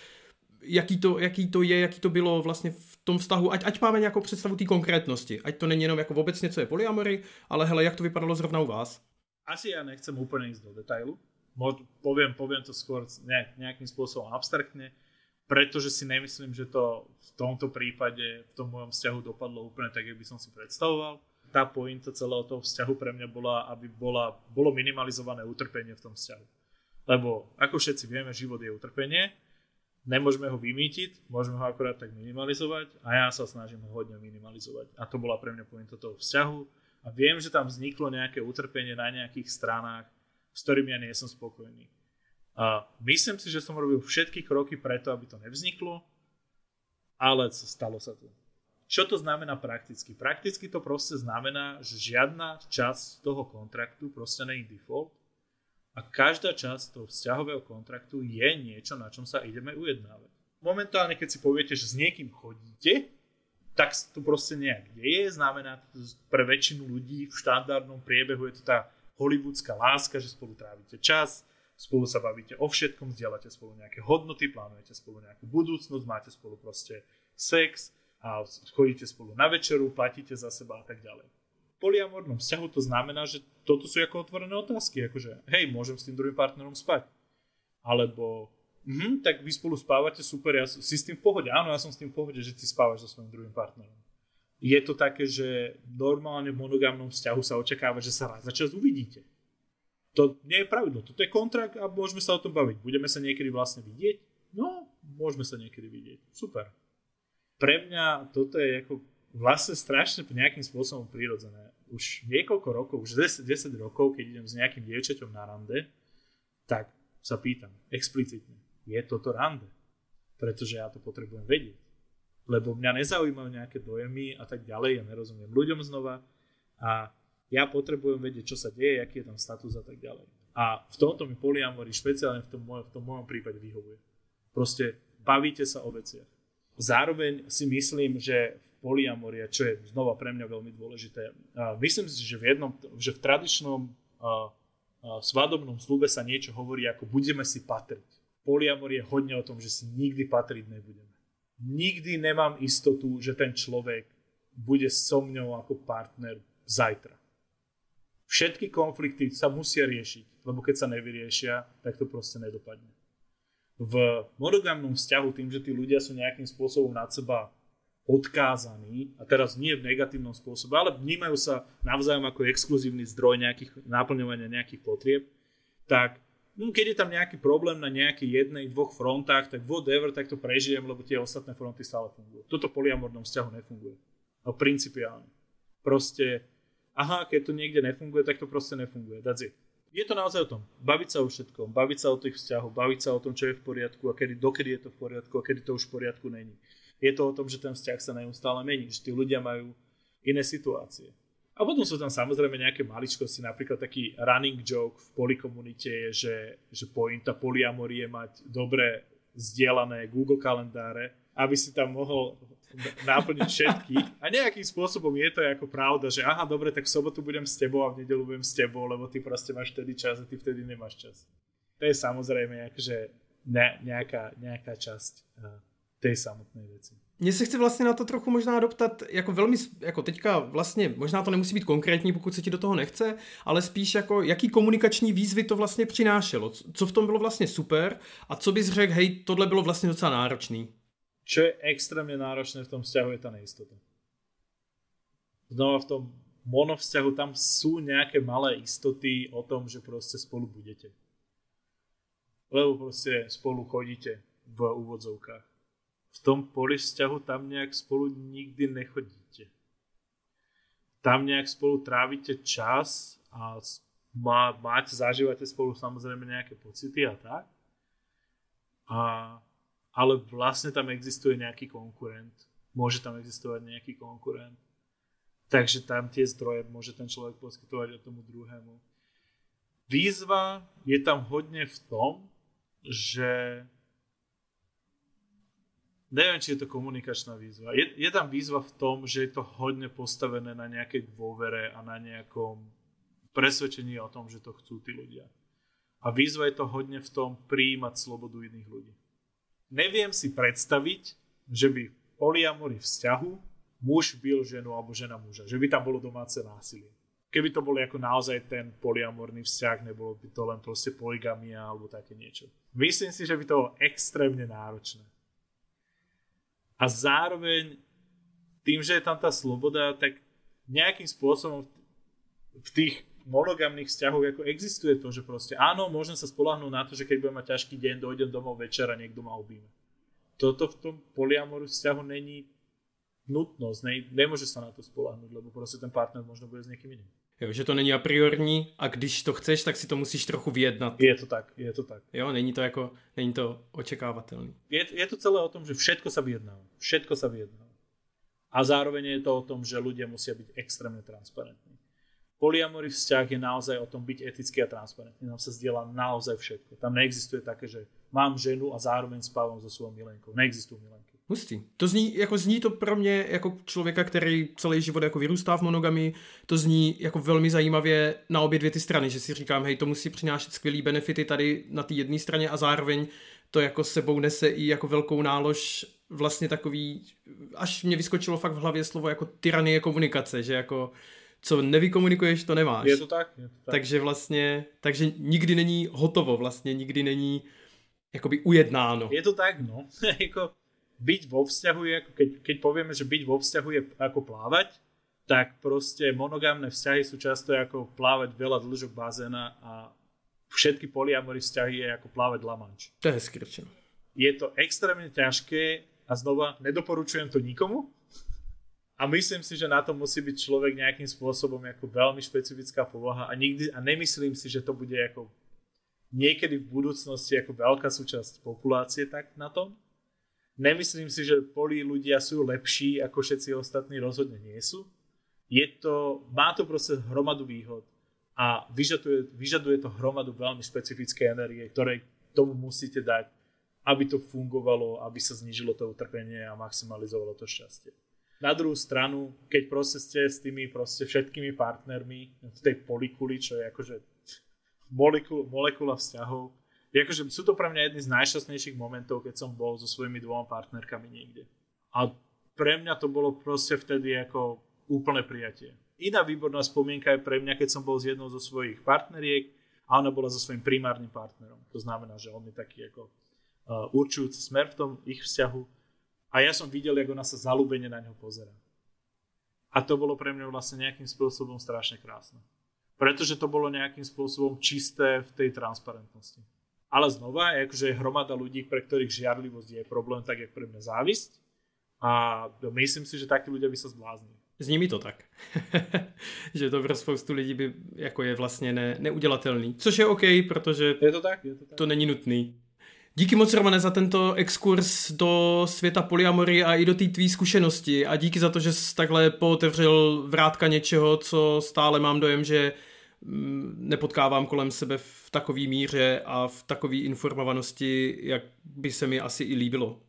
S1: jaký to, jaký to je, jaký to bylo vlastně v tom vztahu, ať, ať máme nějakou představu té konkrétnosti, ať to není jenom jako obecně, co je polyamory, ale hele, jak to vypadalo zrovna u vás?
S2: Asi ja nechcem úplne ísť do detailu. Poviem, poviem to skôr nejak, nejakým spôsobom abstraktne, pretože si nemyslím, že to v tomto prípade, v tom mojom vzťahu dopadlo úplne tak, jak by som si predstavoval. Tá pointa celého toho vzťahu pre mňa bola, aby bola, bolo minimalizované utrpenie v tom vzťahu. Lebo ako všetci vieme, život je utrpenie Nemôžeme ho vymýtiť, môžeme ho akorát tak minimalizovať a ja sa snažím ho hodne minimalizovať. A to bola pre mňa pointa toho vzťahu. A viem, že tam vzniklo nejaké utrpenie na nejakých stranách, s ktorými ja nie som spokojný. A myslím si, že som robil všetky kroky preto, aby to nevzniklo, ale stalo sa to. Čo to znamená prakticky? Prakticky to proste znamená, že žiadna časť toho kontraktu proste není default, a každá časť toho vzťahového kontraktu je niečo, na čom sa ideme ujednávať. Momentálne, keď si poviete, že s niekým chodíte, tak to proste nejak deje. Znamená to pre väčšinu ľudí v štandardnom priebehu je to tá hollywoodská láska, že spolu trávite čas, spolu sa bavíte o všetkom, zdieľate spolu nejaké hodnoty, plánujete spolu nejakú budúcnosť, máte spolu proste sex a chodíte spolu na večeru, platíte za seba a tak ďalej poliamornom vzťahu to znamená, že toto sú ako otvorené otázky, akože hej, môžem s tým druhým partnerom spať. Alebo mhm, tak vy spolu spávate, super, ja si s tým v pohode. Áno, ja som s tým v pohode, že ty spávaš so svojím druhým partnerom. Je to také, že normálne v monogamnom vzťahu sa očakáva, že sa raz za čas uvidíte. To nie je pravidlo, toto je kontrakt a môžeme sa o tom baviť. Budeme sa niekedy vlastne vidieť? No, môžeme sa niekedy vidieť. Super. Pre mňa toto je ako vlastne strašne nejakým spôsobom prirodzené už niekoľko rokov, už 10, 10 rokov, keď idem s nejakým dievčaťom na rande, tak sa pýtam explicitne, je toto rande? Pretože ja to potrebujem vedieť. Lebo mňa nezaujímajú nejaké dojemy a tak ďalej, ja nerozumiem ľuďom znova a ja potrebujem vedieť, čo sa deje, aký je tam status a tak ďalej. A v tomto mi polyamory špeciálne v tom, mojom, v tom mojom prípade vyhovuje. Proste bavíte sa o veciach. Zároveň si myslím, že v polyamoria, čo je znova pre mňa veľmi dôležité. Myslím si, že v, jednom, že v tradičnom svadobnom slúbe sa niečo hovorí ako budeme si patriť. Poliamor je hodne o tom, že si nikdy patriť nebudeme. Nikdy nemám istotu, že ten človek bude so mňou ako partner zajtra. Všetky konflikty sa musia riešiť, lebo keď sa nevyriešia, tak to proste nedopadne. V monogamnom vzťahu tým, že tí ľudia sú nejakým spôsobom nad seba odkázaní, a teraz nie v negatívnom spôsobe, ale vnímajú sa navzájom ako exkluzívny zdroj nejakých náplňovania nejakých potrieb, tak no, keď je tam nejaký problém na nejakej jednej, dvoch frontách, tak whatever, tak to prežijem, lebo tie ostatné fronty stále fungujú. Toto poliamornom vzťahu nefunguje. No principiálne. Proste, aha, keď to niekde nefunguje, tak to proste nefunguje. That's it. Je to naozaj o tom. Baviť sa o všetkom, baviť sa o tých vzťahoch, baviť sa o tom, čo je v poriadku a kedy, dokedy je to v poriadku a kedy to už v poriadku není je to o tom, že ten vzťah sa neustále mení, že tí ľudia majú iné situácie. A potom sú tam samozrejme nejaké maličkosti, napríklad taký running joke v polikomunite je, že, že pointa polyamorie je mať dobre zdieľané Google kalendáre aby si tam mohol náplniť všetky. A nejakým spôsobom je to ako pravda, že aha, dobre, tak v sobotu budem s tebou a v nedelu budem s tebou, lebo ty proste máš vtedy čas a ty vtedy nemáš čas. To je samozrejme akože ne, nejaká, nejaká časť tej samotnej veci.
S1: Mně se chce vlastně na to trochu možná doptat, jako velmi, jako teďka vlastně, možná to nemusí být konkrétní, pokud se ti do toho nechce, ale spíš jako, jaký komunikační výzvy to vlastně přinášelo, co v tom bylo vlastně super a co bys řekl, hej, tohle bylo vlastně docela náročný.
S2: Čo je extrémne náročné v tom vzťahu je tá neistota. Znova v tom monovzťahu tam sú nejaké malé istoty o tom, že proste spolu budete. Lebo proste spolu chodíte v úvodzovkách v tom poli vzťahu tam nejak spolu nikdy nechodíte. Tam nejak spolu trávite čas a má, máte, zažívate spolu samozrejme nejaké pocity a tak. A, ale vlastne tam existuje nejaký konkurent. Môže tam existovať nejaký konkurent. Takže tam tie zdroje môže ten človek poskytovať od tomu druhému. Výzva je tam hodne v tom, že neviem, či je to komunikačná výzva. Je, je tam výzva v tom, že je to hodne postavené na nejakej dôvere a na nejakom presvedčení o tom, že to chcú tí ľudia. A výzva je to hodne v tom prijímať slobodu iných ľudí. Neviem si predstaviť, že by v poliamory vzťahu muž bil ženu alebo žena muža. Že by tam bolo domáce násilie. Keby to bolo ako naozaj ten poliamorný vzťah, nebolo by to len proste poligamia alebo také niečo. Myslím si, že by to bolo extrémne náročné a zároveň tým, že je tam tá sloboda, tak nejakým spôsobom v tých monogamných vzťahoch ako existuje to, že proste áno, môžem sa spolahnúť na to, že keď budem mať ťažký deň, dojdem domov večer a niekto ma obíme. Toto v tom poliamoru vzťahu není nutnosť, ne, nemôže sa na to spolahnúť, lebo proste ten partner možno bude s niekým iným.
S1: Jo, že to není a priorní a když to chceš, tak si to musíš trochu vyjednat.
S2: Je to tak, je to tak.
S1: Jo, není to jako, není to očekávatelný.
S2: Je, je to celé o tom, že všetko sa vyjedná. Všetko sa vyjedná. A zároveň je to o tom, že ľudia musia byť extrémne transparentní. Polyamory vzťah je naozaj o tom byť etický a transparentný. Tam sa zdieľa naozaj všetko. Tam neexistuje také, že mám ženu a zároveň spávam so svojou milenkou. Neexistujú milenky.
S1: Hustý. To zní, jako zní to pro mě jako člověka, který celý život jako vyrůstá v monogami, to zní jako velmi zajímavě na obě dvě ty strany, že si říkám, hej, to musí přinášet skvělý benefity tady na té jedné straně a zároveň to jako sebou nese i jako velkou nálož vlastně takový, až mě vyskočilo fakt v hlavě slovo jako tyranie komunikace, že jako co nevykomunikuješ, to nemáš.
S2: Je to tak, je to tak.
S1: Takže vlastně, takže nikdy není hotovo vlastně, nikdy není jakoby ujednáno.
S2: Je to tak, no. jako byť vo vzťahu je, ako keď, keď povieme, že byť vo vzťahu je ako plávať, tak proste monogámne vzťahy sú často ako plávať veľa dĺžok bazéna a všetky poliamory vzťahy je ako plávať lamanč.
S1: To je hezky
S2: Je to extrémne ťažké a znova nedoporučujem to nikomu a myslím si, že na to musí byť človek nejakým spôsobom ako veľmi špecifická povaha a, nikdy, a nemyslím si, že to bude ako niekedy v budúcnosti ako veľká súčasť populácie tak na tom. Nemyslím si, že poli ľudia sú lepší ako všetci ostatní, rozhodne nie sú. Je to, má to proste hromadu výhod a vyžaduje, vyžaduje to hromadu veľmi špecifické energie, ktoré tomu musíte dať, aby to fungovalo, aby sa znižilo to utrpenie a maximalizovalo to šťastie. Na druhú stranu, keď proste ste s tými proste všetkými partnermi v tej polikuli, čo je akože molekula, molekula vzťahov, akože sú to pre mňa jedny z najšťastnejších momentov, keď som bol so svojimi dvoma partnerkami niekde. A pre mňa to bolo proste vtedy ako úplné prijatie. Iná výborná spomienka je pre mňa, keď som bol s jednou zo svojich partneriek a ona bola so svojím primárnym partnerom. To znamená, že on je taký ako uh, určujúci smer v tom ich vzťahu. A ja som videl, ako ona sa zalúbene na ňo pozera. A to bolo pre mňa vlastne nejakým spôsobom strašne krásne. Pretože to bolo nejakým spôsobom čisté v tej transparentnosti. Ale znova, akože je hromada ľudí, pre ktorých žiarlivosť je problém, tak jak pre mňa závisť. A myslím si, že takí ľudia by sa zbláznili.
S1: Zní mi to tak. že to pro spoustu lidí by jako je vlastně ne, neudělatelný. Což je OK, protože
S2: je to, tak, je to, tak.
S1: to není nutný. Díky moc, Romane, za tento exkurs do světa polyamory a i do té tvý zkušenosti a díky za to, že jsi takhle pootevřel vrátka něčeho, co stále mám dojem, že nepotkávám kolem sebe v takové míře a v takové informovanosti, jak by se mi asi i líbilo.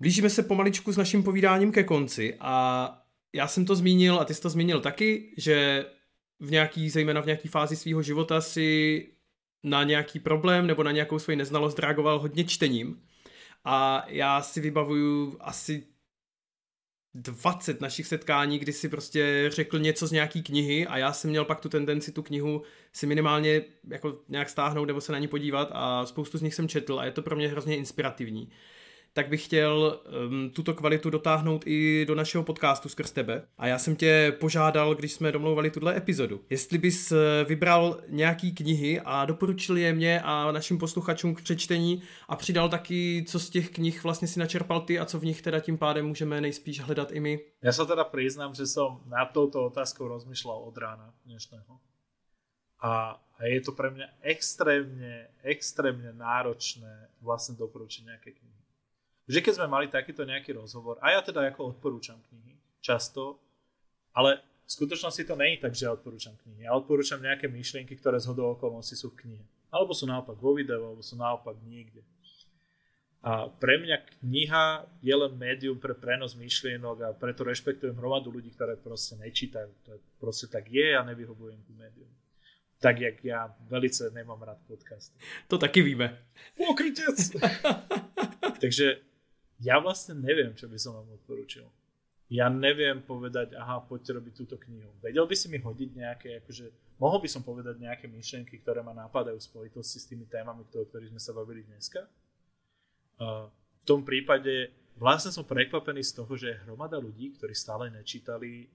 S1: blížíme se pomaličku s naším povídáním ke konci a já jsem to zmínil a ty jsi to zmínil taky, že v nějaký, zejména v nějaký fázi svého života si na nějaký problém nebo na nějakou svoji neznalost reagoval hodně čtením. A já si vybavuju asi 20 našich setkání, kdy si prostě řekl něco z nějaký knihy a já jsem měl pak tu tendenci tu knihu si minimálně jako nějak stáhnout nebo se na ní podívat a spoustu z nich jsem četl a je to pro mě hrozně inspirativní tak bych chtěl um, tuto kvalitu dotáhnout i do našeho podcastu skrz tebe. A já jsem tě požádal, když jsme domlouvali tuhle epizodu, jestli bys eh, vybral nějaký knihy a doporučil je mě a našim posluchačům k přečtení a přidal taky, co z těch knih vlastně si načerpal ty a co v nich teda tím pádem můžeme nejspíš hledat i my.
S2: Já se teda přiznám, že jsem na touto otázkou rozmýšlel od rána dnešného. A je to pre mňa extrémne, extrémne náročné vlastne doporučiť nejaké knihy. Že keď sme mali takýto nejaký rozhovor, a ja teda ako odporúčam knihy, často, ale v skutočnosti to není tak, že ja odporúčam knihy. Ja odporúčam nejaké myšlienky, ktoré z hodou okolností sú v knihe. Alebo sú naopak vo videu, alebo sú naopak niekde. A pre mňa kniha je len médium pre prenos myšlienok a preto rešpektujem hromadu ľudí, ktoré proste nečítajú. To je, proste tak je a nevyhovujem ku médium. Tak jak ja velice nemám rád podcast.
S1: To taky víme.
S2: Pokrytec! Takže ja vlastne neviem, čo by som vám odporúčil. Ja neviem povedať, aha, poďte robiť túto knihu. Vedel by si mi hodiť nejaké, akože, mohol by som povedať nejaké myšlienky, ktoré ma napadajú v spojitosti s tými témami, o ktorých sme sa bavili dneska? Uh, v tom prípade vlastne som prekvapený z toho, že je hromada ľudí, ktorí stále nečítali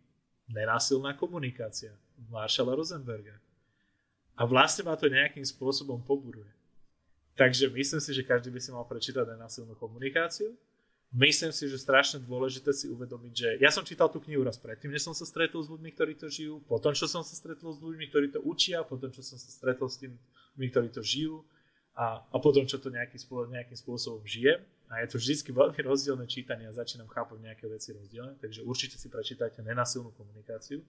S2: Nenásilná komunikácia Marshalla Rosenberga. A vlastne ma to nejakým spôsobom poburuje. Takže myslím si, že každý by si mal prečítať nenásilnú komunikáciu myslím si, že strašne dôležité si uvedomiť, že ja som čítal tú knihu raz predtým, než som sa stretol s ľuďmi, ktorí to žijú, potom, čo som sa stretol s ľuďmi, ktorí to učia, potom, čo som sa stretol s tými ktorí to žijú a, a potom, čo to nejaký, nejakým spôsobom žijem. A je to vždy veľmi rozdielne čítanie a začínam chápať nejaké veci rozdielne, takže určite si prečítajte Nenasilnú komunikáciu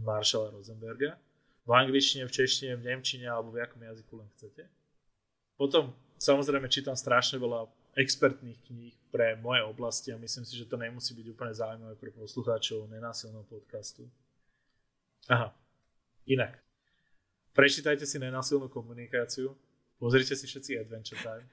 S2: Marshalla Rosenberga v angličtine, v češtine, v nemčine alebo v akom jazyku len chcete. Potom samozrejme čítam strašne veľa expertných kníh pre moje oblasti a myslím si, že to nemusí byť úplne zaujímavé pre poslucháčov nenásilného podcastu. Aha, inak. Prečítajte si nenásilnú komunikáciu, pozrite si všetci Adventure Time.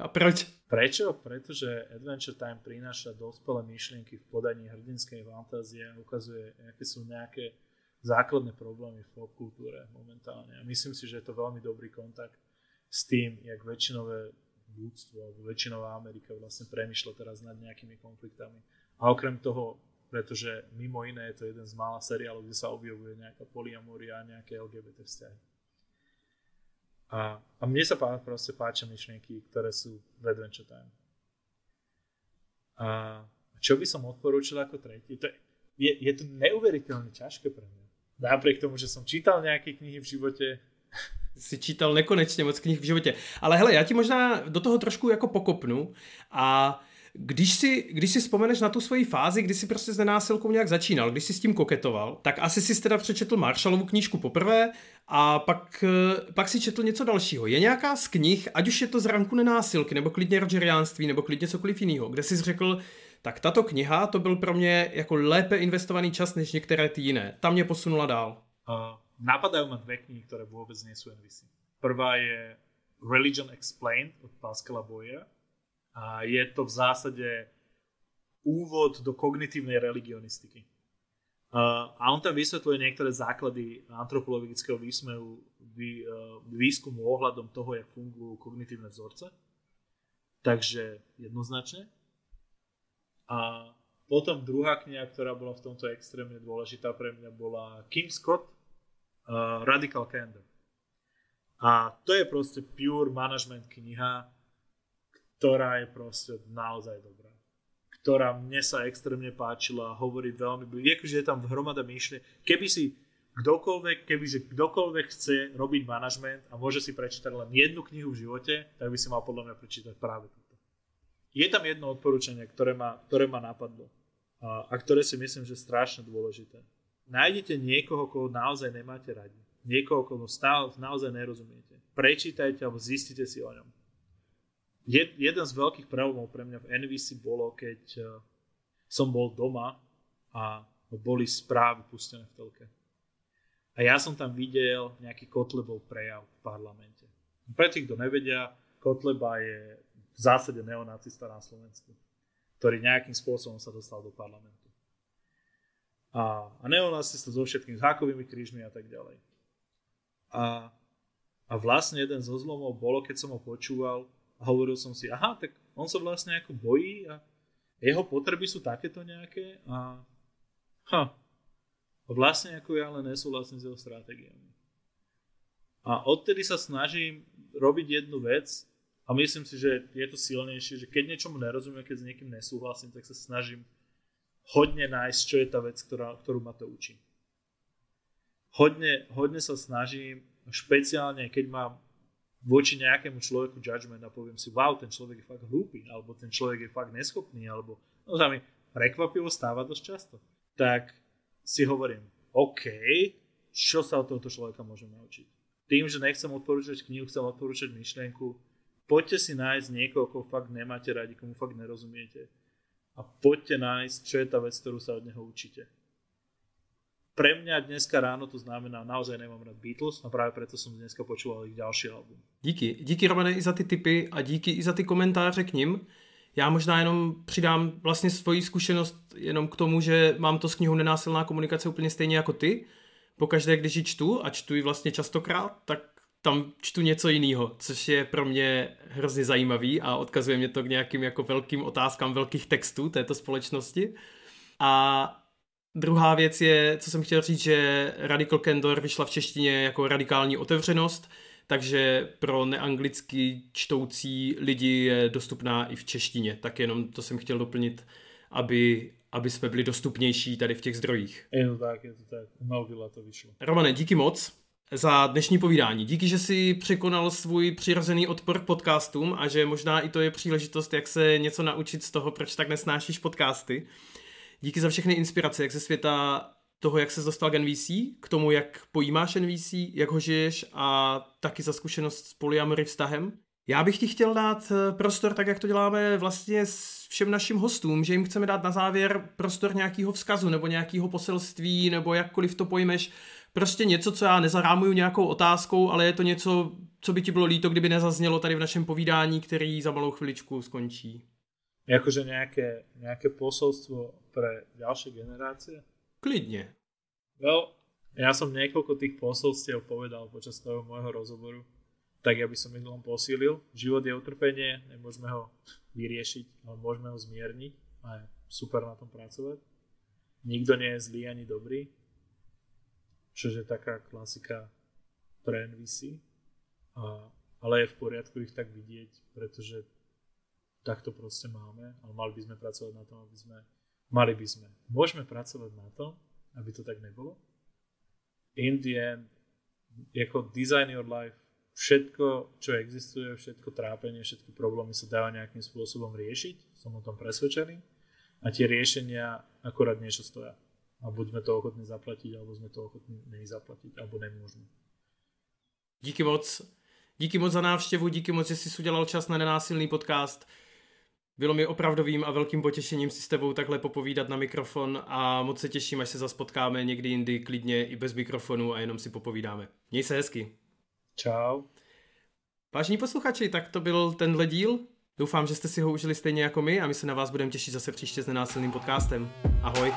S1: A proč?
S2: Prečo? Pretože Adventure Time prináša dospelé myšlienky v podaní hrdinskej fantázie a ukazuje, aké sú nejaké základné problémy v popkultúre momentálne. A myslím si, že je to veľmi dobrý kontakt s tým, jak väčšinové ľudstvo alebo väčšinová Amerika vlastne premyšľa teraz nad nejakými konfliktami. A okrem toho, pretože mimo iné je to jeden z mála seriálov, kde sa objavuje nejaká poliamoria a nejaké LGBT vzťahy. A, a mne sa pá, proste páčia myšlienky, ktoré sú v Adventure Time. A čo by som odporúčil ako tretí? To je, je to neuveriteľne ťažké pre mňa. Napriek tomu, že som čítal nejaké knihy v živote,
S1: si čítal nekonečně moc knih v životě. Ale hele, já ti možná do toho trošku jako pokopnu a když si, když si vzpomeneš na tu svoji fázi, kdy si prostě s nenásilkou nějak začínal, když si s tím koketoval, tak asi si teda přečetl Marshallovu knížku poprvé a pak, eh, pak si četl něco dalšího. Je nějaká z knih, ať už je to z ranku nenásilky, nebo klidně rogeriánství, nebo klidně cokoliv jiného, kde jsi řekl, tak tato kniha to byl pro mě jako lépe investovaný čas než některé ty jiné. Tam mě posunula dál.
S2: Uh napadajú ma dve knihy, ktoré vôbec nie sú NVC. Prvá je Religion Explained od Pascala Boya a je to v zásade úvod do kognitívnej religionistiky. A on tam vysvetľuje niektoré základy antropologického výsmehu, vý, výskumu ohľadom toho, jak fungujú kognitívne vzorce. Takže jednoznačne. A potom druhá kniha, ktorá bola v tomto extrémne dôležitá pre mňa, bola Kim Scott uh, Radical Candor. A to je proste pure management kniha, ktorá je proste naozaj dobrá. Ktorá mne sa extrémne páčila, hovorí veľmi, akože je tam hromada myšle. Keby si kdokoľvek, kebyže kdokoľvek chce robiť manažment a môže si prečítať len jednu knihu v živote, tak by si mal podľa mňa prečítať práve túto. Je tam jedno odporúčanie, ktoré ma, ktoré ma napadlo a, a ktoré si myslím, že je strašne dôležité nájdete niekoho, koho naozaj nemáte radi. Niekoho, koho stále naozaj nerozumiete. Prečítajte alebo zistite si o ňom. Jed, jeden z veľkých problémov pre mňa v NVC bolo, keď uh, som bol doma a boli správy pustené v telke. A ja som tam videl nejaký Kotlebov prejav v parlamente. Pre tých, kto nevedia, Kotleba je v zásade neonacista na Slovensku, ktorý nejakým spôsobom sa dostal do parlamentu. A, a neonacista so všetkými hákovými krížmi a tak ďalej. A, a vlastne jeden zo zlomov bolo, keď som ho počúval a hovoril som si, aha, tak on sa vlastne ako bojí a jeho potreby sú takéto nejaké a ha, vlastne ako ja len nesúhlasím s jeho stratégiami. A odtedy sa snažím robiť jednu vec a myslím si, že je to silnejšie, že keď niečomu nerozumiem, keď s niekým nesúhlasím, tak sa snažím hodne nájsť, čo je tá vec, ktorá, ktorú ma to učí. Hodne, hodne sa snažím, špeciálne keď mám voči nejakému človeku judgment a poviem si, wow, ten človek je fakt hlúpy, alebo ten človek je fakt neschopný, alebo no sa mi prekvapivo stáva dosť často. Tak si hovorím, OK, čo sa od tohoto človeka môžem naučiť? Tým, že nechcem odporúčať knihu, chcem odporúčať myšlienku, poďte si nájsť niekoho, koho fakt nemáte radi, komu fakt nerozumiete. A poďte nájsť, čo je tá vec, ktorú sa od neho učíte pre mňa dneska ráno to znamená, naozaj nemám rád Beatles a práve preto som dneska počúval ich ďalší album.
S1: Díky. Díky Romane i za ty tipy a díky i za ty komentáře k ním. Já možná jenom přidám vlastně svoji zkušenost jenom k tomu, že mám to s knihou Nenásilná komunikace úplně stejně jako ty. Pokaždé, když ji čtu a čtu ji vlastně častokrát, tak tam čtu něco jiného, což je pro mě hrozně zajímavý a odkazuje mě to k nějakým jako velkým otázkám velkých textů této společnosti. A Druhá věc je, co jsem chtěl říct, že Radical Candor vyšla v češtině jako radikální otevřenost, takže pro neanglicky čtoucí lidi je dostupná i v češtině. Tak jenom to jsem chtěl doplnit, aby, aby jsme byli dostupnější tady v těch zdrojích.
S2: Je to tak, je to tak. Malvila to vyšlo.
S1: Romane, díky moc za dnešní povídání. Díky, že jsi překonal svůj přirozený odpor k podcastům a že možná i to je příležitost, jak se něco naučit z toho, proč tak nesnášíš podcasty. Díky za všechny inspirace, jak ze světa toho, jak se dostal k NVC, k tomu, jak pojímáš NVC, jak ho žiješ a taky za zkušenost s polyamory vztahem. Já bych ti chtěl dát eh, prostor, tak jak to děláme vlastně s všem našim hostům, že jim chceme dát na závěr prostor nějakého vzkazu nebo nějakého poselství nebo jakkoliv to pojmeš. Prostě něco, co já nezarámuju nějakou otázkou, ale je to něco, co by ti bylo líto, kdyby nezaznělo tady v našem povídání, který za malou chviličku skončí.
S2: Jakože nějaké, nějaké posolstvo pre ďalšie generácie?
S1: Klidne.
S2: Well, ja som niekoľko tých posolstiev povedal počas toho môjho rozhovoru, tak ja by som ich len posílil. Život je utrpenie, nemôžeme ho vyriešiť, ale môžeme ho zmierniť a je super na tom pracovať. Nikto nie je zlý ani dobrý, čo je taká klasika pre NVC, a, ale je v poriadku ich tak vidieť, pretože tak to proste máme, ale mali by sme pracovať na tom, aby sme Mali by sme. Môžeme pracovať na tom, aby to tak nebolo. In the end, ako design your life, všetko, čo existuje, všetko trápenie, všetky problémy sa dá nejakým spôsobom riešiť, som o tom presvedčený. A tie riešenia akorát niečo stoja. A buďme to ochotní zaplatiť, alebo sme to ochotní nezaplatiť, alebo nemôžeme.
S1: Díky moc. Díky moc za návštěvu, díky moc, že jsi udělal čas na nenásilný podcast. Bylo mi opravdovým a velkým potěšením si s tebou takhle popovídat na mikrofon a moc se těším, až se zase potkáme někdy jindy klidně i bez mikrofonu a jenom si popovídáme. Měj se hezky.
S2: Čau.
S1: Vážení posluchači, tak to byl tenhle díl. Doufám, že jste si ho užili stejně jako my a my se na vás budeme těšit zase příště s nenásilným podcastem. Ahoj.